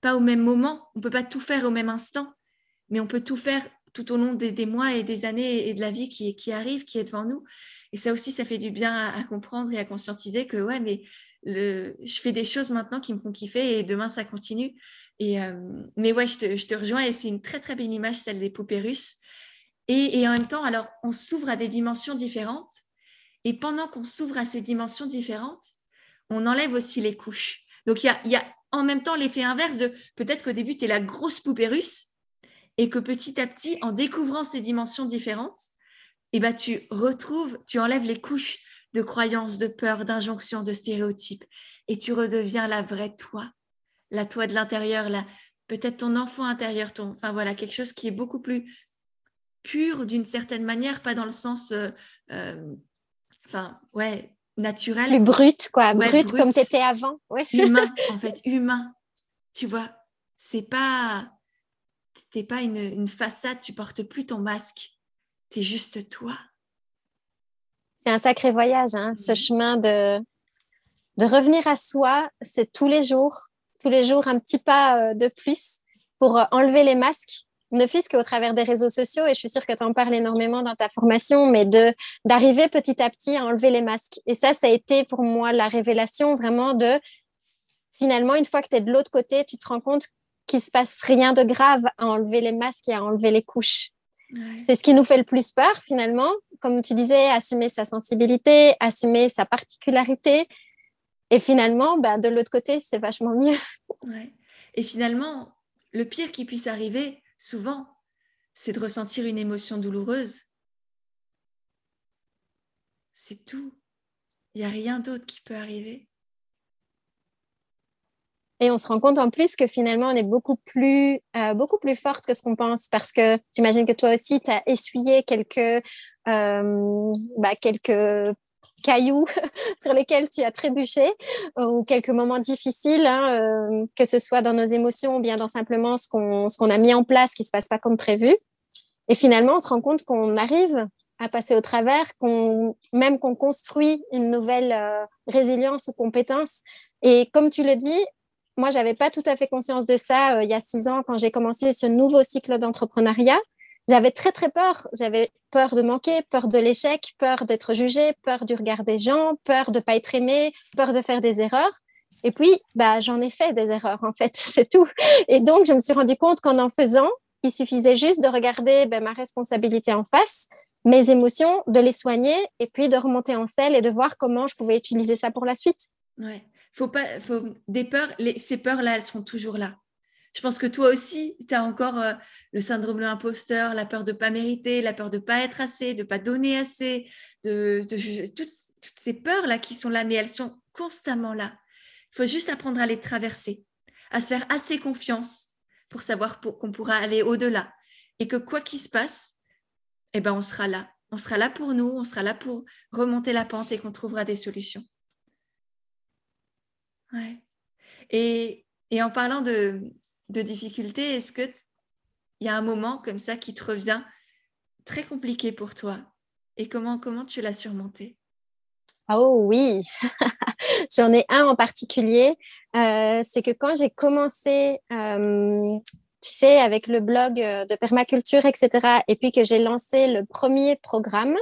Pas au même moment. On ne peut pas tout faire au même instant, mais on peut tout faire tout au long des, mois et des années et de la vie qui, qui arrive, qui est devant nous. Et ça aussi, ça fait du bien à, comprendre et à conscientiser que, ouais, mais le, je fais des choses maintenant qui me font kiffer et demain, ça continue. Euh, mais ouais, je te, rejoins et c'est une très très belle image, celle des poupées russes. Et, en même temps, alors, on s'ouvre à des dimensions différentes. Et pendant qu'on s'ouvre à ces dimensions différentes, on enlève aussi les couches. Donc, il y a, y a en même temps l'effet inverse de peut-être qu'au début, tu es la grosse poupée russe et que petit à petit, en découvrant ces dimensions différentes, eh ben, tu retrouves, tu enlèves les couches de croyances, de peurs, d'injonctions, de stéréotypes et tu redeviens la vraie toi la toi de l'intérieur, peut-être ton enfant intérieur, ton, enfin voilà, quelque chose qui est beaucoup plus pur d'une certaine manière, pas dans le sens, euh, euh, enfin ouais, naturel. Plus brut, quoi, brut, comme tu étais avant. Humain, [laughs] en fait, humain. Tu vois, c'est pas, t'es pas une, façade, tu portes plus ton masque, tu es juste toi. C'est un sacré voyage, hein, ce chemin de, de revenir à soi, c'est tous les jours, tous les jours un petit pas euh, de plus pour euh, enlever les masques, ne fût-ce qu'au travers des réseaux sociaux, et je suis sûre que tu en parles énormément dans ta formation, mais de d'arriver petit à petit à enlever les masques. Et ça, ça a été pour moi la révélation vraiment de finalement, une fois que tu es de l'autre côté, tu te rends compte qu'il se passe rien de grave à enlever les masques et à enlever les couches. C'est ce qui nous fait le plus peur finalement. Comme tu disais, assumer sa sensibilité, assumer sa particularité. Et finalement, ben, de l'autre côté, c'est vachement mieux. [laughs] Et finalement, le pire qui puisse arriver, souvent, c'est de ressentir une émotion douloureuse. C'est tout. Il n'y a rien d'autre qui peut arriver. Et on se rend compte en plus que finalement, on est beaucoup plus, euh, beaucoup plus forte que ce qu'on pense parce que j'imagine que toi aussi, tu as essuyé quelques, euh, bah, quelques cailloux [laughs] sur lesquels tu as trébuché ou quelques moments difficiles, hein, euh, que ce soit dans nos émotions ou bien dans simplement ce qu'on, a mis en place qui ne se passe pas comme prévu. Et finalement, on se rend compte qu'on arrive à passer au travers, qu'on, même qu'on construit une nouvelle résilience ou compétence. Et comme tu le dis, moi, j'avais pas tout à fait conscience de ça euh, il y a six ans quand j'ai commencé ce nouveau cycle d'entrepreneuriat. J'avais très, très peur. J'avais peur de manquer, peur de l'échec, peur d'être jugée, peur du regard des gens, peur de pas être aimée, peur de faire des erreurs. Et puis, bah, j'en ai fait des erreurs, en fait, [laughs] c'est tout. Et donc, je me suis rendu compte qu'en en faisant, il suffisait juste de regarder ben, ma responsabilité en face, mes émotions, de les soigner et puis de remonter en selle et de voir comment je pouvais utiliser ça pour la suite. Ouais faut pas, faut, des peurs, ces peurs-là, elles seront toujours là. Je pense que toi aussi, tu as encore euh, le syndrome de l'imposteur, la peur de ne pas mériter, la peur de ne pas être assez, de ne pas donner assez, de, toutes, ces peurs-là qui sont là, mais elles sont constamment là. Il faut juste apprendre à les traverser, à se faire assez confiance pour savoir qu'on pourra aller au-delà et que quoi qu'il se passe, eh ben, on sera là. On sera là pour nous, on sera là pour remonter la pente et qu'on trouvera des solutions. Ouais. Et, et, en parlant de, de difficultés, est-ce qu'il y a un moment comme ça qui te revient très compliqué pour toi? Et comment, comment tu l'as surmonté? Oh oui, [laughs] j'en ai un en particulier. Euh, c'est que quand j'ai commencé, euh, tu sais, avec le blog de permaculture, etc., et puis que j'ai lancé le premier programme,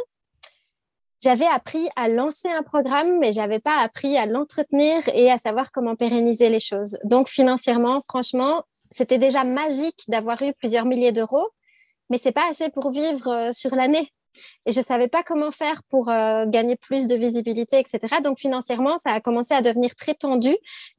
j'avais appris à lancer un programme, mais j'avais pas appris à l'entretenir et à savoir comment pérenniser les choses. Donc financièrement, franchement, c'était déjà magique d'avoir eu plusieurs milliers d'euros, mais c'est pas assez pour vivre euh, sur l'année. Et je savais pas comment faire pour euh, gagner plus de visibilité, etc. Donc financièrement, ça a commencé à devenir très tendu.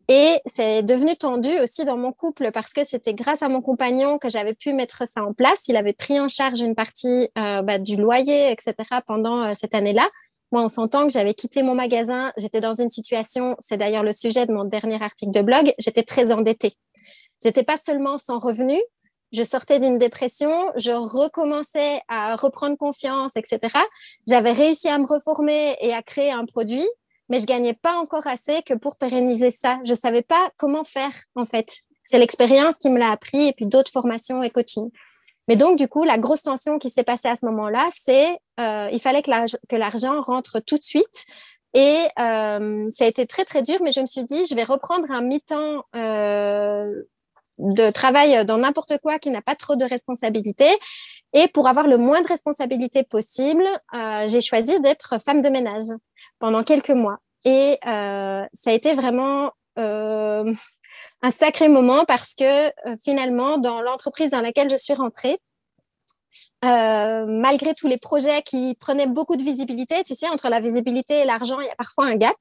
Et c'est devenu tendu aussi dans mon couple parce que c'était grâce à mon compagnon que j'avais pu mettre ça en place. Il avait pris en charge une partie euh, bah, du loyer, etc. pendant cette année-là. Moi, on s'entend que j'avais quitté mon magasin. J'étais dans une situation, c'est d'ailleurs le sujet de mon dernier article de blog, j'étais très endettée. J'étais pas seulement sans revenu, je sortais d'une dépression, je recommençais à reprendre confiance, etc. J'avais réussi à me reformer et à créer un produit, mais je gagnais pas encore assez que pour pérenniser ça. Je savais pas comment faire, en fait. C'est l'expérience qui me l'a appris et puis d'autres formations et coaching. Mais donc, du coup, la grosse tension qui s'est passée à ce moment-là, c'est euh, il fallait que l'argent rentre tout de suite. Et euh, ça a été très, très dur, mais je me suis dit, je vais reprendre un mi-temps euh, de travail dans n'importe quoi qui n'a pas trop de responsabilités. Et pour avoir le moins de responsabilités possible, euh, j'ai choisi d'être femme de ménage pendant quelques mois. Et euh, ça a été vraiment euh, un sacré moment parce que finalement, dans l'entreprise dans laquelle je suis rentrée, malgré tous les projets qui prenaient beaucoup de visibilité, tu sais, entre la visibilité et l'argent, il y a parfois un gap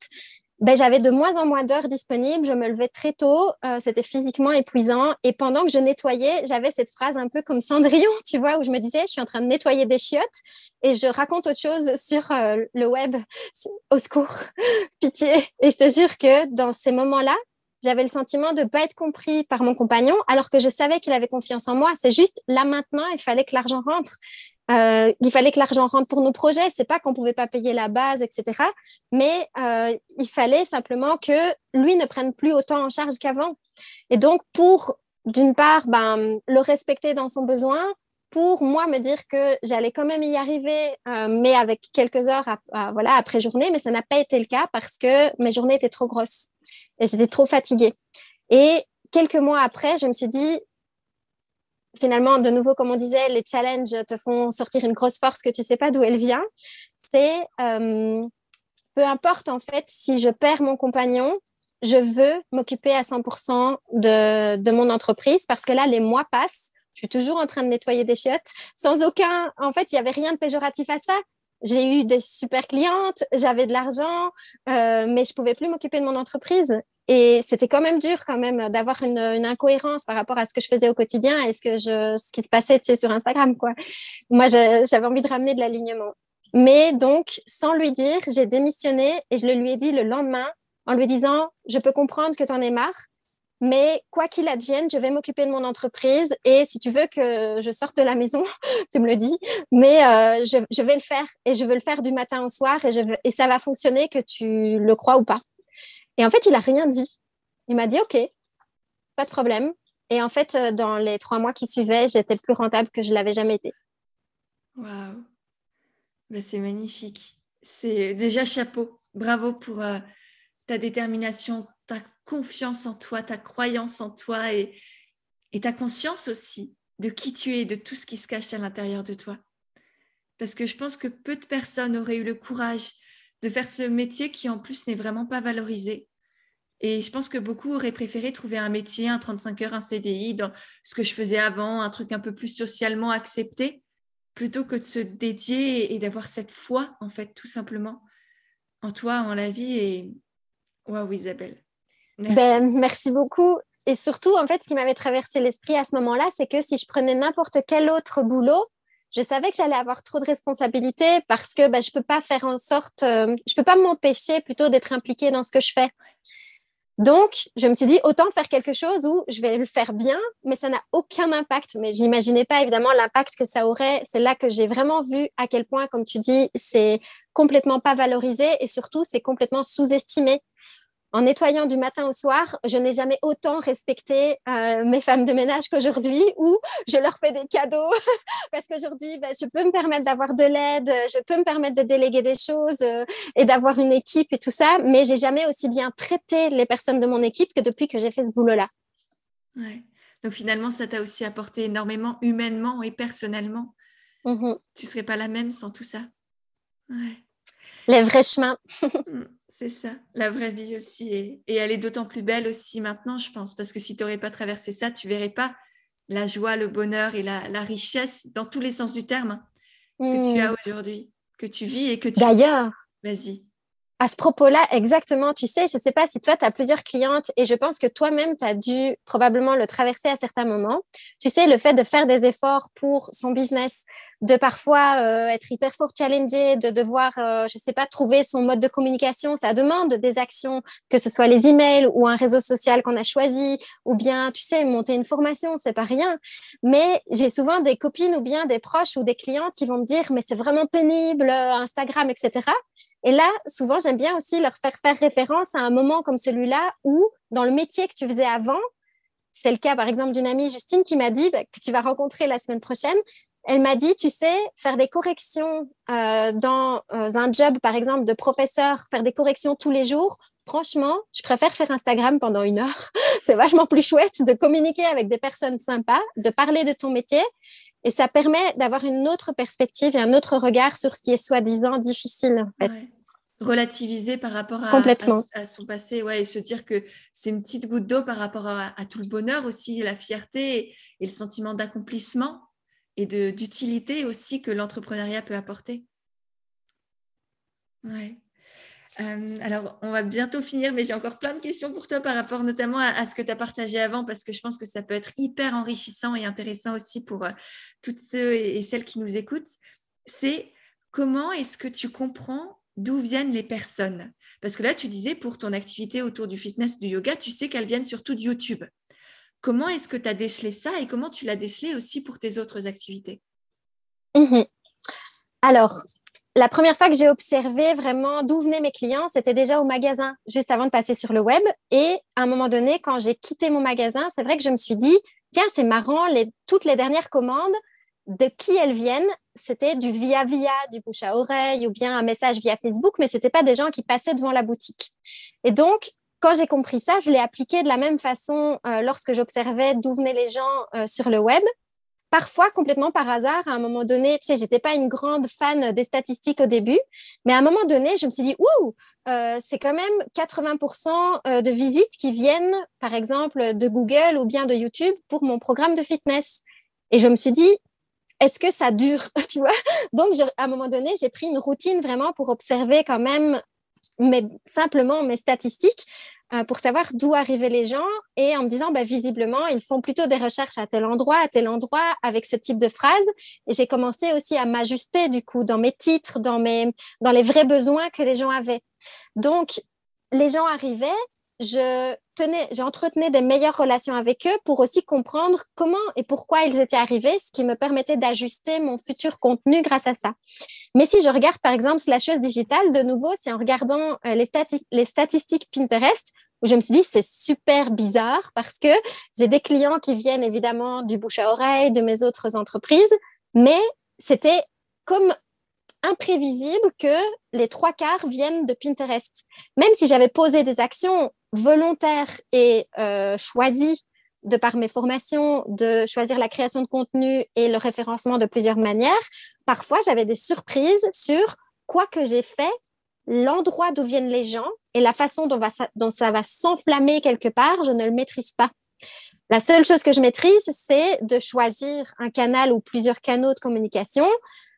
ben, j'avais de moins en moins d'heures disponibles. Je me levais très tôt. Euh, c'était physiquement épuisant. Et pendant que je nettoyais, j'avais cette phrase un peu comme Cendrillon, [laughs] tu vois, où je me disais, je suis en train de nettoyer des chiottes et je raconte autre chose sur euh, le web. [laughs] Au secours, [laughs] pitié. Et je te jure que dans ces moments-là, j'avais le sentiment de ne pas être compris par mon compagnon, alors que je savais qu'il avait confiance en moi. C'est juste là maintenant, il fallait que l'argent rentre. Euh, il fallait que l'argent rentre pour nos projets. C'est pas qu'on pouvait pas payer la base, etc. Mais euh, il fallait simplement que lui ne prenne plus autant en charge qu'avant. Et donc, pour d'une part, ben, le respecter dans son besoin, pour moi me dire que j'allais quand même y arriver, euh, mais avec quelques heures voilà, après journée, mais ça n'a pas été le cas parce que mes journées étaient trop grosses et j'étais trop fatiguée. Et quelques mois après, je me suis dit, finalement, de nouveau, comme on disait, les challenges te font sortir une grosse force que tu ne sais pas d'où elle vient. C'est euh, peu importe en fait si je perds mon compagnon, je veux m'occuper à 100% de, de mon entreprise parce que là, les mois passent je suis toujours en train de nettoyer des chiottes sans aucun. En fait, il n'y avait rien de péjoratif à ça. J'ai eu des super clientes, j'avais de l'argent, euh, mais je pouvais plus m'occuper de mon entreprise. Et c'était quand même dur quand même d'avoir une, incohérence par rapport à ce que je faisais au quotidien et ce, que je, ce qui se passait sur Instagram. Quoi. Moi, j'avais envie de ramener de l'alignement. Mais donc, sans lui dire, j'ai démissionné et je le lui ai dit le lendemain en lui disant, je peux comprendre que tu en aies marre, mais quoi qu'il advienne, je vais m'occuper de mon entreprise et si tu veux que je sorte de la maison, [laughs] tu me le dis, mais euh, je, vais le faire et je veux le faire du matin au soir et, je et ça va fonctionner que tu le crois ou pas. Et en fait, il n'a rien dit. Il m'a dit OK, pas de problème. Et en fait, euh, dans les trois mois qui suivaient, j'étais plus rentable que je l'avais jamais été. Waouh, bah, c'est magnifique. C'est déjà chapeau. Bravo pour euh, ta détermination, ta confiance en toi, ta croyance en toi et, et ta conscience aussi de qui tu es, de tout ce qui se cache à l'intérieur de toi. Parce que je pense que peu de personnes auraient eu le courage de faire ce métier qui en plus n'est vraiment pas valorisé. Et je pense que beaucoup auraient préféré trouver un métier, un 35 heures, un CDI, dans ce que je faisais avant, un truc un peu plus socialement accepté, plutôt que de se dédier et d'avoir cette foi, en fait, tout simplement, en toi, en la vie. Et waouh, Isabelle. Ben, merci beaucoup. Et surtout, en fait, ce qui m'avait traversé l'esprit à ce moment-là, c'est que si je prenais n'importe quel autre boulot, je savais que j'allais avoir trop de responsabilités parce que ben, je ne peux pas faire en sorte, euh, je peux pas m'empêcher plutôt d'être impliquée dans ce que je fais. Donc, je me suis dit, autant faire quelque chose où je vais le faire bien, mais ça n'a aucun impact. Mais j'imaginais pas évidemment l'impact que ça aurait. C'est là que j'ai vraiment vu à quel point, comme tu dis, c'est complètement pas valorisé et surtout, c'est complètement sous-estimé en nettoyant du matin au soir, je n'ai jamais autant respecté euh, mes femmes de ménage qu'aujourd'hui où je leur fais des cadeaux [laughs] parce qu'aujourd'hui, ben, je peux me permettre d'avoir de l'aide, je peux me permettre de déléguer des choses euh, et d'avoir une équipe et tout ça, mais j'ai jamais aussi bien traité les personnes de mon équipe que depuis que j'ai fait ce boulot-là. Donc finalement, ça t'a aussi apporté énormément humainement et personnellement. Mm-hmm. Tu serais pas la même sans tout ça. Les vrais chemins. C'est ça, la vraie vie aussi. Et, elle est d'autant plus belle aussi maintenant, je pense, parce que si tu n'aurais pas traversé ça, tu verrais pas la joie, le bonheur et la, richesse dans tous les sens du terme que tu as hmm. aujourd'hui, que tu vis et que tu... D'ailleurs, vas-y. À ce propos-là, exactement, tu sais, je ne sais pas si toi, tu as plusieurs clientes et je pense que toi-même, tu as dû probablement le traverser à certains moments. Tu sais, le fait de faire des efforts pour son business, de parfois euh, être hyper fort challengé, de devoir, euh, je sais pas, trouver son mode de communication. Ça demande des actions, que ce soit les emails ou un réseau social qu'on a choisi, ou bien, tu sais, monter une formation, c'est pas rien. Mais j'ai souvent des copines ou bien des proches ou des clientes qui vont me dire, mais c'est vraiment pénible, Instagram, etc. Et là, souvent, j'aime bien aussi leur faire faire référence à un moment comme celui-là où, dans le métier que tu faisais avant, c'est le cas, par exemple, d'une amie, Justine, qui m'a dit bah, que tu vas rencontrer la semaine prochaine elle m'a dit, tu sais, faire des corrections euh, dans euh, un job, par exemple, de professeur, faire des corrections tous les jours, franchement, je préfère faire Instagram pendant une heure. [laughs] C'est vachement plus chouette de communiquer avec des personnes sympas, de parler de ton métier. Et ça permet d'avoir une autre perspective et un autre regard sur ce qui est soi-disant difficile, en fait. relativiser par rapport à, à, son passé ouais, et se dire que c'est une petite goutte d'eau par rapport à, tout le bonheur aussi, la fierté et le sentiment d'accomplissement et d'utilité aussi que l'entrepreneuriat peut apporter. Ouais. Euh, alors, on va bientôt finir, mais j'ai encore plein de questions pour toi par rapport notamment à, ce que tu as partagé avant, parce que je pense que ça peut être hyper enrichissant et intéressant aussi pour euh, toutes ceux et, celles qui nous écoutent. C'est comment est-ce que tu comprends d'où viennent les personnes? Parce que là, tu disais pour ton activité autour du fitness, du yoga, tu sais qu'elles viennent surtout de YouTube. Comment est-ce que tu as décelé ça et comment tu l'as décelé aussi pour tes autres activités? Mhm. Alors, la première fois que j'ai observé vraiment d'où venaient mes clients, c'était déjà au magasin, juste avant de passer sur le web. Et à un moment donné, quand j'ai quitté mon magasin, c'est vrai que je me suis dit, tiens, c'est marrant, toutes les dernières commandes, de qui elles viennent, c'était du via-via, du bouche à oreille ou bien un message via Facebook, mais ce n'était pas des gens qui passaient devant la boutique. Et donc, quand j'ai compris ça, je l'ai appliqué de la même façon euh, lorsque j'observais d'où venaient les gens euh, sur le web. Parfois, complètement par hasard, à un moment donné, tu sais, j'étais pas une grande fan des statistiques au début, mais à un moment donné, je me suis dit, ouh, euh, c'est quand même 80% de visites qui viennent, par exemple, de Google ou bien de YouTube pour mon programme de fitness. Et je me suis dit, est-ce que ça dure, [laughs] Donc, à un moment donné, j'ai pris une routine vraiment pour observer quand même mais simplement mes statistiques pour savoir d'où arrivaient les gens et en me disant, bah, visiblement, ils font plutôt des recherches à tel endroit, à tel endroit, avec ce type de phrase. Et j'ai commencé aussi à m'ajuster, du coup, dans mes titres, dans, mes, dans les vrais besoins que les gens avaient. Donc, les gens arrivaient, je j'entretenais des meilleures relations avec eux pour aussi comprendre comment et pourquoi ils étaient arrivés, ce qui me permettait d'ajuster mon futur contenu grâce à ça. Mais si je regarde par exemple Slasheuse Digitale, de nouveau, c'est en regardant euh, les, les statistiques Pinterest où je me suis dit c'est super bizarre parce que j'ai des clients qui viennent évidemment du bouche à oreille, de mes autres entreprises, mais c'était comme imprévisible que les trois quarts viennent de Pinterest. Même si j'avais posé des actions volontaires et euh, choisies de par mes formations, de choisir la création de contenu et le référencement de plusieurs manières, parfois j'avais des surprises sur quoi que j'ai fait, l'endroit d'où viennent les gens et la façon dont, dont ça va s'enflammer quelque part, je ne le maîtrise pas. La seule chose que je maîtrise, c'est de choisir un canal ou plusieurs canaux de communication,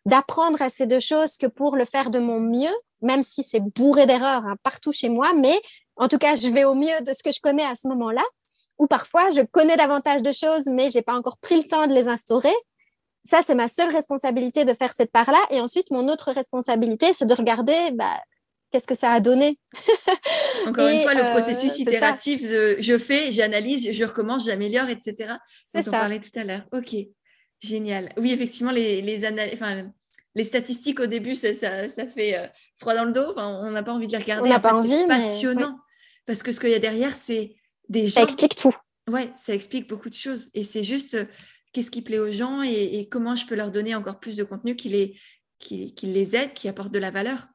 d'apprendre à ces deux choses que pour le faire de mon mieux, même si c'est bourré d'erreurs hein, partout chez moi, mais en tout cas, je vais au mieux de ce que je connais à ce moment-là. Ou parfois, je connais davantage de choses, mais j'ai pas encore pris le temps de les instaurer. Ça, c'est ma seule responsabilité de faire cette part-là. Et ensuite, mon autre responsabilité, c'est de regarder bah, qu'est-ce que ça a donné. [laughs] Encore une fois, le euh, processus itératif de je fais, j'analyse, je recommence, j'améliore, etc. Dont on parlait tout à l'heure. Ok. Génial. Oui, effectivement, les, les, enfin, les statistiques au début, ça, ça, fait euh, froid dans le dos. Enfin, on n'a pas envie de les regarder. On n'a pas envie. C'est passionnant. Parce que ce qu'il y a derrière, c'est des Ça explique tout. Ouais, ça explique beaucoup de choses. Et c'est juste euh, qu'est-ce qui plaît aux gens et, comment je peux leur donner encore plus de contenu qui les, qui, qui, les aide, qui apporte de la valeur.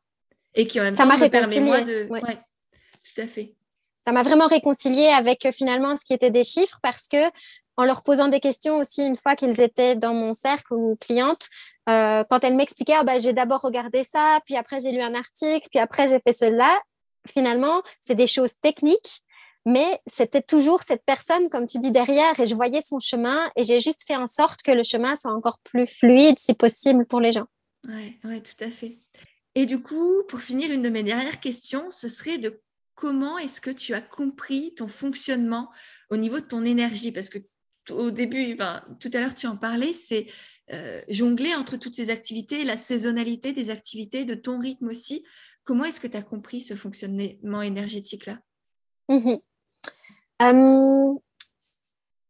Et qui en même ça temps me permet moi de. Ouais. tout à fait. Ça m'a vraiment réconcilié avec euh, finalement ce qui était des chiffres parce que en leur posant des questions aussi une fois qu'ils étaient dans mon cercle ou cliente. Euh, quand elles m'expliquaient, ah, bah, j'ai d'abord regardé ça, puis après j'ai lu un article, puis après j'ai fait cela. Finalement, c'est des choses techniques, mais c'était toujours cette personne, comme tu dis, derrière, et je voyais son chemin, et j'ai juste fait en sorte que le chemin soit encore plus fluide, si possible, pour les gens. Oui, ouais, tout à fait. Et du coup, pour finir, une de mes dernières questions, ce serait de comment est-ce que tu as compris ton fonctionnement au niveau de ton énergie? Parce que au début, tout à l'heure tu en parlais, c'est euh, jongler entre toutes ces activités, la saisonnalité des activités, de ton rythme aussi. Comment est-ce que tu as compris ce fonctionnement énergétique-là? Euh,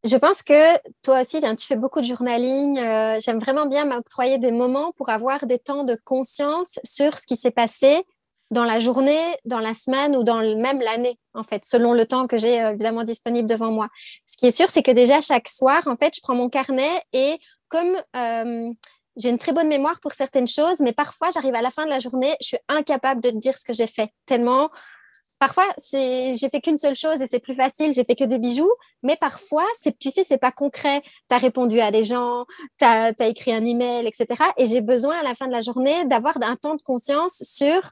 Je pense que toi aussi, tu fais beaucoup de journaling. Euh, j'aime vraiment bien m'octroyer des moments pour avoir des temps de conscience sur ce qui s'est passé dans la journée, dans la semaine ou dans même l'année, en fait, selon le temps que j'ai euh, évidemment disponible devant moi. Ce qui est sûr, c'est que déjà chaque soir, en fait, je prends mon carnet et comme euh, j'ai une très bonne mémoire pour certaines choses, mais parfois j'arrive à la fin de la journée, je suis incapable de te dire ce que j'ai fait. Tellement, parfois c'est, j'ai fait qu'une seule chose et c'est plus facile, j'ai fait que des bijoux, mais parfois c'est, tu sais, c'est pas concret. Tu as répondu à des gens, tu as écrit un email, etc. Et j'ai besoin à la fin de la journée d'avoir un temps de conscience sur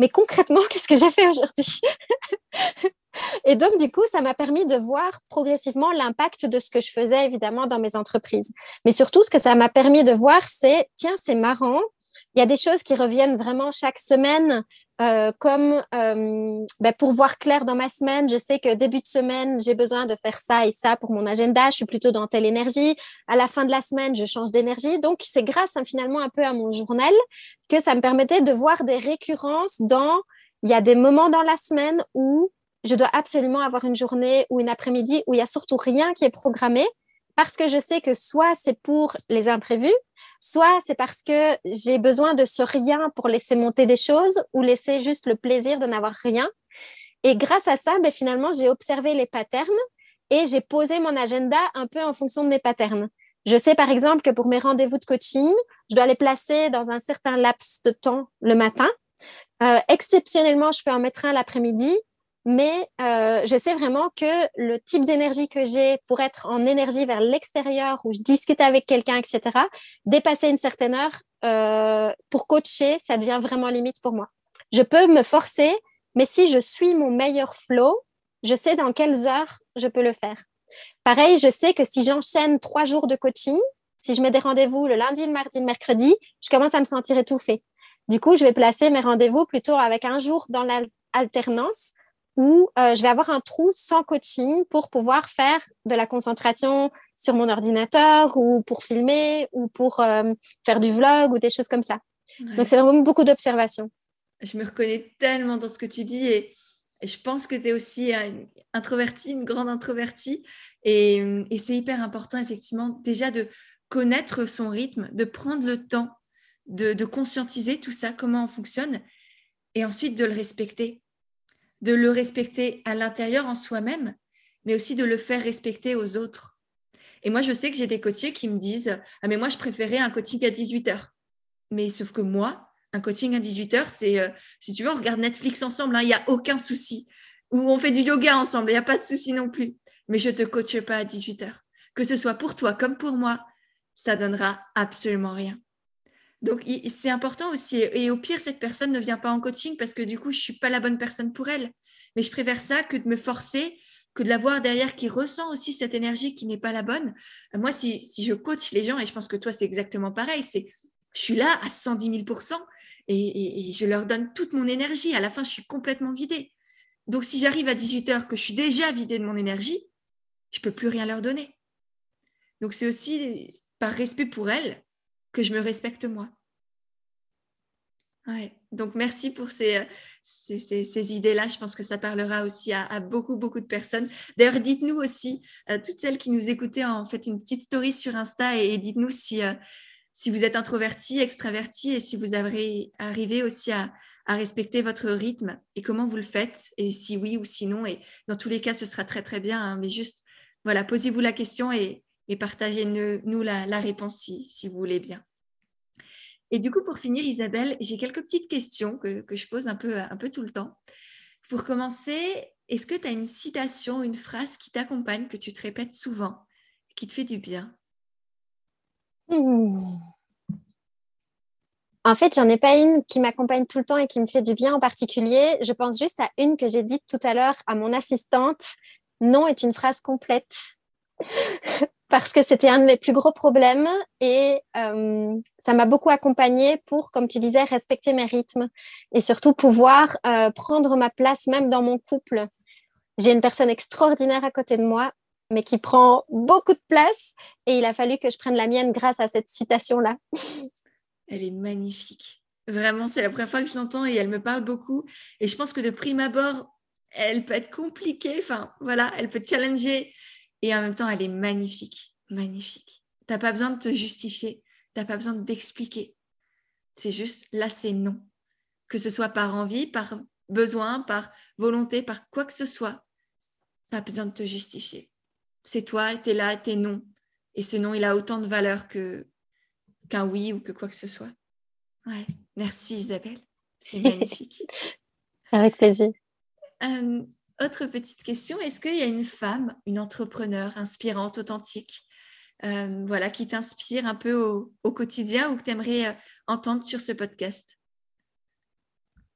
mais concrètement, [laughs] qu'est-ce que j'ai fait aujourd'hui? [laughs] Et donc, du coup, ça m'a permis de voir progressivement l'impact de ce que je faisais, évidemment, dans mes entreprises. Mais surtout, ce que ça m'a permis de voir, c'est, tiens, c'est marrant, il y a des choses qui reviennent vraiment chaque semaine euh, comme euh, ben, pour voir clair dans ma semaine, je sais que début de semaine, j'ai besoin de faire ça et ça pour mon agenda. Je suis plutôt dans telle énergie. À la fin de la semaine, je change d'énergie. Donc, c'est grâce hein, finalement un peu à mon journal que ça me permettait de voir des récurrences dans, il y a des moments dans la semaine où je dois absolument avoir une journée ou une après-midi où il y a surtout rien qui est programmé parce que je sais que soit c'est pour les imprévus, soit c'est parce que j'ai besoin de ce rien pour laisser monter des choses ou laisser juste le plaisir de n'avoir rien. Et grâce à ça, ben, finalement, j'ai observé les patterns et j'ai posé mon agenda un peu en fonction de mes patterns. Je sais par exemple que pour mes rendez-vous de coaching, je dois les placer dans un certain laps de temps le matin. Euh, exceptionnellement, je peux en mettre un l'après-midi, mais euh, je sais vraiment que le type d'énergie que j'ai pour être en énergie vers l'extérieur, où je discute avec quelqu'un, etc., dépasser une certaine heure euh, pour coacher, ça devient vraiment limite pour moi. Je peux me forcer, mais si je suis mon meilleur flow, je sais dans quelles heures je peux le faire. Pareil, je sais que si j'enchaîne trois jours de coaching, si je mets des rendez-vous le lundi, le mardi, le mercredi, je commence à me sentir étouffée. Du coup, je vais placer mes rendez-vous plutôt avec un jour dans l'alternance où euh, je vais avoir un trou sans coaching pour pouvoir faire de la concentration sur mon ordinateur ou pour filmer ou pour euh, faire du vlog ou des choses comme ça. Donc, c'est vraiment beaucoup d'observation. Je me reconnais tellement dans ce que tu dis et je pense que tu es aussi introvertie, une grande introvertie. Et, c'est hyper important, effectivement, déjà de connaître son rythme, de prendre le temps de, de, conscientiser tout ça, comment on fonctionne, et ensuite de le respecter. De le respecter à l'intérieur en soi-même, mais aussi de le faire respecter aux autres. Et moi, je sais que j'ai des coachés qui me disent Ah, mais moi, je préférais un coaching à 18 heures. Mais sauf que moi, un coaching à 18h, c'est, euh, si tu veux, on regarde Netflix ensemble, hein, il n'y a aucun souci. Ou on fait du yoga ensemble, il n'y a pas de souci non plus. Mais je ne te coache pas à 18h. Que ce soit pour toi comme pour moi, ça donnera absolument rien. Donc, c'est important aussi. Et au pire, cette personne ne vient pas en coaching parce que du coup, je ne suis pas la bonne personne pour elle. Mais je préfère ça que de me forcer, que de la voir derrière qui ressent aussi cette énergie qui n'est pas la bonne. Moi, si, je coach les gens, et je pense que toi, c'est exactement pareil, c'est je suis là à 110 000 et, je leur donne toute mon énergie. À la fin, je suis complètement vidée. Donc, si j'arrive à 18 heures, que je suis déjà vidée de mon énergie, je ne peux plus rien leur donner. Donc, c'est aussi par respect pour elles que je me respecte moi. Ouais. Donc, merci pour ces, ces, idées-là. Je pense que ça parlera aussi à, beaucoup, beaucoup de personnes. D'ailleurs, dites-nous aussi, euh, toutes celles qui nous écoutaient, en fait, une petite story sur Insta et, dites-nous si, euh, si vous êtes introverti, extraverti et si vous avez arrivé aussi à, respecter votre rythme et comment vous le faites et si oui ou sinon. Et dans tous les cas, ce sera très très bien. Hein, mais juste, voilà, posez-vous la question et, partagez-nous la, réponse si, vous voulez bien. Et du coup, pour finir, Isabelle, j'ai quelques petites questions que, je pose un peu, tout le temps. Pour commencer, est-ce que tu as une citation, une phrase qui t'accompagne, que tu te répètes souvent, qui te fait du bien? En fait, j'en ai pas une qui m'accompagne tout le temps et qui me fait du bien en particulier. Je pense juste à une que j'ai dite tout à l'heure à mon assistante. Non est une phrase complète. Parce que c'était un de mes plus gros problèmes et euh, ça m'a beaucoup accompagnée pour, comme tu disais, respecter mes rythmes et surtout pouvoir euh, prendre ma place même dans mon couple. J'ai une personne extraordinaire à côté de moi mais qui prend beaucoup de place. Et il a fallu que je prenne la mienne grâce à cette citation-là. [laughs] Elle est magnifique. Vraiment, c'est la première fois que je l'entends et elle me parle beaucoup. Et je pense que de prime abord, elle peut être compliquée. Enfin, voilà, elle peut challenger. Et en même temps, elle est magnifique. Magnifique. Tu n'as pas besoin de te justifier. Tu n'as pas besoin d'expliquer. C'est juste, là, c'est non. Que ce soit par envie, par besoin, par volonté, par quoi que ce soit. Pas besoin de te justifier c'est toi, tu es là, tu es non. Et ce non, il a autant de valeur que qu'un oui ou que quoi que ce soit. Ouais, merci Isabelle, c'est [laughs] magnifique. Avec plaisir. Euh, autre petite question, est-ce qu'il y a une femme, une entrepreneur inspirante, authentique, euh, voilà, qui t'inspire un peu au, quotidien ou que tu aimerais euh, entendre sur ce podcast?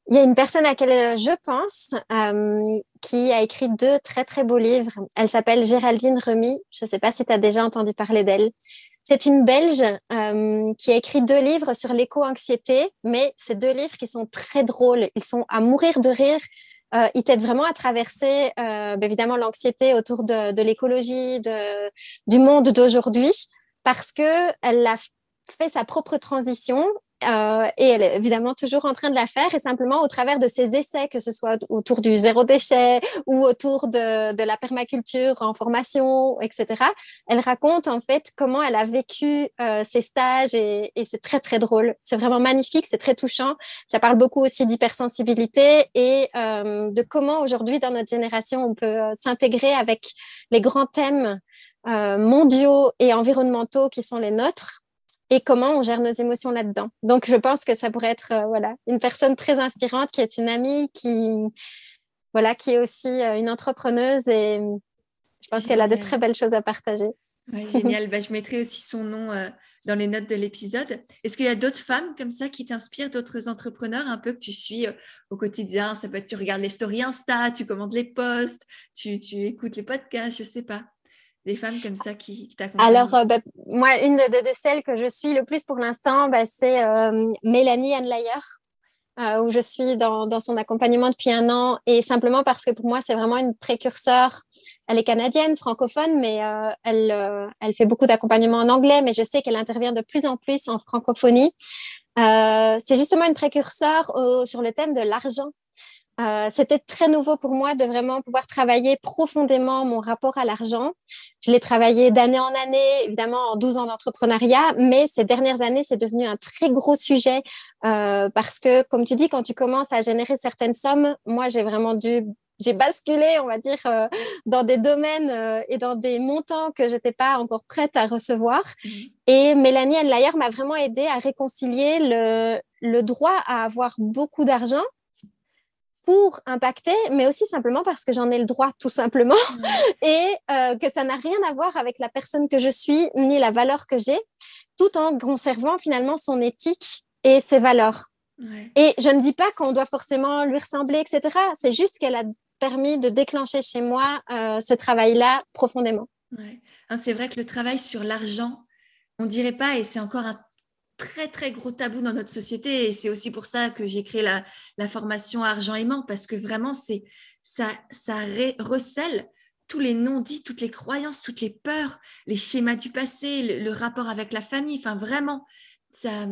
Il y a une personne à laquelle je pense euh, qui a écrit deux très très beaux livres. Elle s'appelle Géraldine Remy. Je ne sais pas si tu as déjà entendu parler d'elle. C'est une Belge euh, qui a écrit deux livres sur l'éco-anxiété, mais ces deux livres qui sont très drôles. Ils sont à mourir de rire. Euh, ils t'aident vraiment à traverser euh, bah, évidemment l'anxiété autour de, de l'écologie, du monde d'aujourd'hui, parce que elle a fait sa propre transition euh, et elle est évidemment toujours en train de la faire et simplement au travers de ses essais, que ce soit autour du zéro déchet ou autour de, de la permaculture en formation, etc. Elle raconte en fait comment elle a vécu euh, ses stages et, et c'est très très drôle. C'est vraiment magnifique, c'est très touchant. Ça parle beaucoup aussi d'hypersensibilité et euh, de comment aujourd'hui dans notre génération on peut euh, s'intégrer avec les grands thèmes euh, mondiaux et environnementaux qui sont les nôtres et comment on gère nos émotions là-dedans. Donc, je pense que ça pourrait être euh, voilà, une personne très inspirante qui est une amie, qui, voilà, qui est aussi euh, une entrepreneuse et je pense qu'elle a de très belles choses à partager. [laughs] génial. bah, je mettrai aussi son nom euh, dans les notes de l'épisode. Est-ce qu'il y a d'autres femmes comme ça qui t'inspirent, d'autres entrepreneurs un peu que tu suis au quotidien? Ça peut être tu regardes les stories Insta, tu commandes les posts, tu, tu écoutes les podcasts, je sais pas des femmes comme ça qui, t'accompagnent? Alors, euh, bah, moi, une de, celles que je suis le plus pour l'instant, bah, c'est euh, Mélanie Anlayer, euh, où je suis dans, son accompagnement depuis un an. Et simplement parce que pour moi, c'est vraiment une précurseur. Elle est canadienne, francophone, mais elle, elle fait beaucoup d'accompagnement en anglais, mais je sais qu'elle intervient de plus en plus en francophonie. c'est justement une précurseur sur le thème de l'argent euh, c'était très nouveau pour moi de vraiment pouvoir travailler profondément mon rapport à l'argent. Je l'ai travaillé d'année en année, évidemment en 12 ans d'entrepreneuriat, mais ces dernières années, c'est devenu un très gros sujet euh, parce que, comme tu dis, quand tu commences à générer certaines sommes, moi, j'ai vraiment dû j'ai basculé, on va dire, euh, dans des domaines et dans des montants que j'étais pas encore prête à recevoir. Mmh. Et Mélanie Enlayer m'a vraiment aidé à réconcilier le, le droit à avoir beaucoup d'argent pour impacter, mais aussi simplement parce que j'en ai le droit, tout simplement, [laughs] [laughs] et euh, que ça n'a rien à voir avec la personne que je suis, ni la valeur que j'ai, tout en conservant finalement son éthique et ses valeurs. Et je ne dis pas qu'on doit forcément lui ressembler, etc. C'est juste qu'elle a permis de déclencher chez moi euh, ce travail-là profondément. Hein, c'est vrai que le travail sur l'argent, on dirait pas, et c'est encore un très très gros tabou dans notre société et c'est aussi pour ça que j'ai créé la, formation argent aimant parce que vraiment c'est ça ça recèle tous les non-dits, toutes les croyances, toutes les peurs, les schémas du passé, le, rapport avec la famille, enfin vraiment ça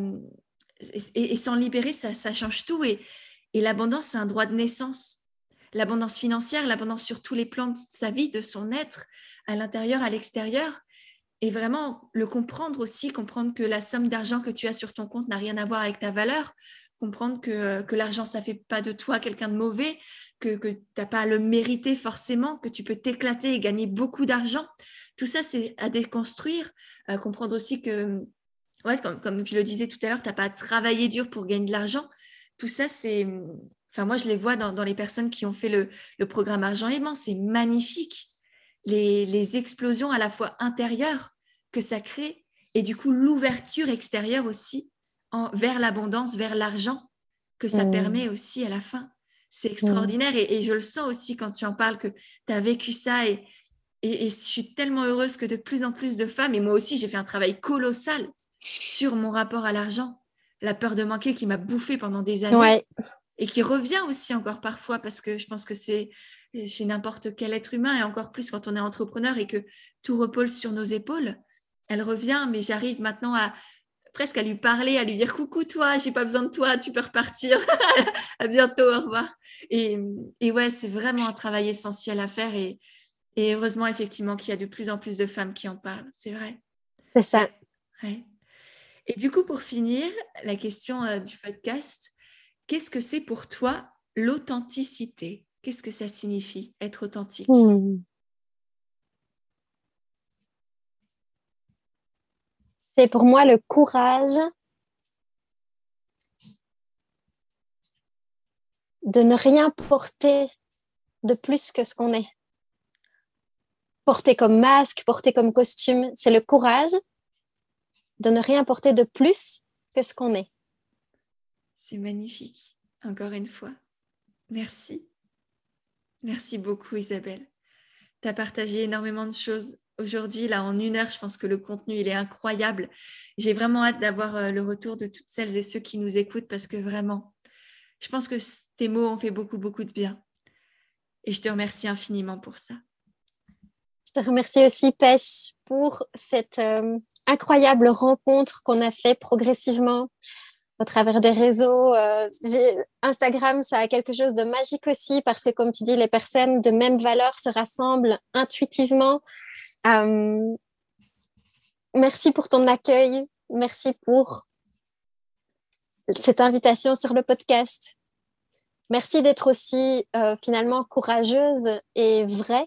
et, s'en libérer ça, ça change tout. Et, et l'abondance c'est un droit de naissance. L'abondance financière, l'abondance sur tous les plans de sa vie, de son être, à l'intérieur, à l'extérieur et vraiment le comprendre aussi, comprendre que la somme d'argent que tu as sur ton compte n'a rien à voir avec ta valeur, comprendre que, l'argent, ça fait pas de toi quelqu'un de mauvais, que, tu n'as pas à le mériter forcément, que tu peux t'éclater et gagner beaucoup d'argent. Tout ça, c'est à déconstruire, à comprendre aussi que, ouais, comme, comme je le disais tout à l'heure, tu n'as pas à travailler dur pour gagner de l'argent. Tout ça, c'est... Enfin, moi, je les vois dans, dans les personnes qui ont fait le, le programme Argent Aimant, c'est magnifique. Les, les, explosions à la fois intérieures que ça crée et du coup l'ouverture extérieure aussi en, vers l'abondance, vers l'argent que ça mmh. permet aussi à la fin. C'est mmh. extraordinaire et, je le sens aussi quand tu en parles que tu as vécu ça et, et, je suis tellement heureuse que de plus en plus de femmes, et moi aussi j'ai fait un travail colossal sur mon rapport à l'argent, la peur de manquer qui m'a bouffé pendant des années et qui revient aussi encore parfois parce que je pense que c'est chez n'importe quel être humain et encore plus quand on est entrepreneur et que tout repose sur nos épaules elle revient, mais j'arrive maintenant à presque à lui parler, à lui dire coucou toi, j'ai pas besoin de toi, tu peux repartir. [laughs] à bientôt, au revoir. Et, et ouais, c'est vraiment un travail essentiel à faire et, et heureusement effectivement qu'il y a de plus en plus de femmes qui en parlent, c'est vrai. C'est ça. Et du coup, pour finir, la question euh, du podcast, qu'est-ce que c'est pour toi l'authenticité? Qu'est-ce que ça signifie être authentique? Hmm. c'est pour moi le courage de ne rien porter de plus que ce qu'on est. Porter comme masque, porter comme costume, c'est le courage de ne rien porter de plus que ce qu'on est. C'est magnifique, encore une fois. Merci. Merci beaucoup Isabelle. Tu as partagé énormément de choses aujourd'hui, là, en une heure, je pense que le contenu, il est incroyable. J'ai vraiment hâte d'avoir euh, le retour de toutes celles et ceux qui nous écoutent parce que vraiment, je pense que tes mots ont fait beaucoup, beaucoup de bien. Et je te remercie infiniment pour ça. Je te remercie aussi, Pêche, pour cette euh, incroyable rencontre qu'on a fait progressivement au travers des réseaux. Euh, Instagram, ça a quelque chose de magique aussi parce que, comme tu dis, les personnes de même valeur se rassemblent intuitivement. Euh, merci pour ton accueil. Merci pour cette invitation sur le podcast. Merci d'être aussi euh, finalement courageuse et vraie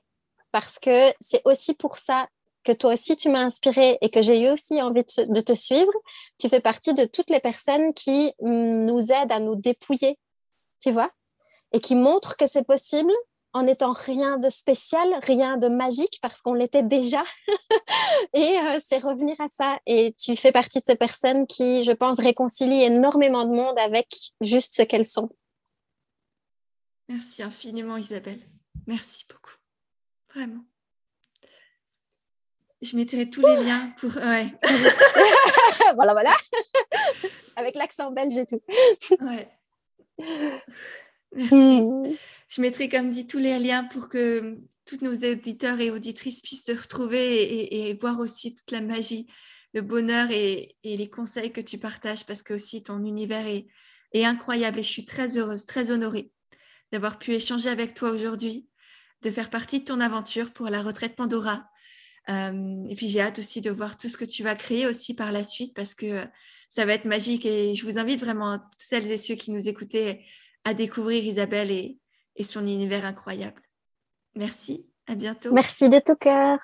parce que c'est aussi pour ça que toi aussi tu m'as inspiré et que j'ai eu aussi envie de, te suivre. Tu fais partie de toutes les personnes qui mm, nous aident à nous dépouiller, tu vois, et qui montrent que c'est possible en étant rien de spécial, rien de magique, parce qu'on l'était déjà. [laughs] et euh, c'est revenir à ça. Et tu fais partie de ces personnes qui, je pense, réconcilient énormément de monde avec juste ce qu'elles sont. Merci infiniment, Isabelle. Merci beaucoup. Vraiment. Je mettrai tous les liens pour. Ouais. [laughs] voilà, voilà. [laughs] Avec l'accent belge et tout. ouais. Merci. [laughs] Hmm. Je mettrai, comme dit, tous les liens pour que tous nos auditeurs et auditrices puissent te retrouver et, voir aussi toute la magie, le bonheur et, les conseils que tu partages parce que aussi ton univers est, est incroyable et je suis très heureuse, très honorée d'avoir pu échanger avec toi aujourd'hui, de faire partie de ton aventure pour la retraite Pandora. Et puis j'ai hâte aussi de voir tout ce que tu vas créer aussi par la suite parce que ça va être magique et je vous invite vraiment, toutes celles et ceux qui nous écoutaient, à découvrir Isabelle et, et son univers incroyable. Merci, à bientôt. Merci de tout cœur.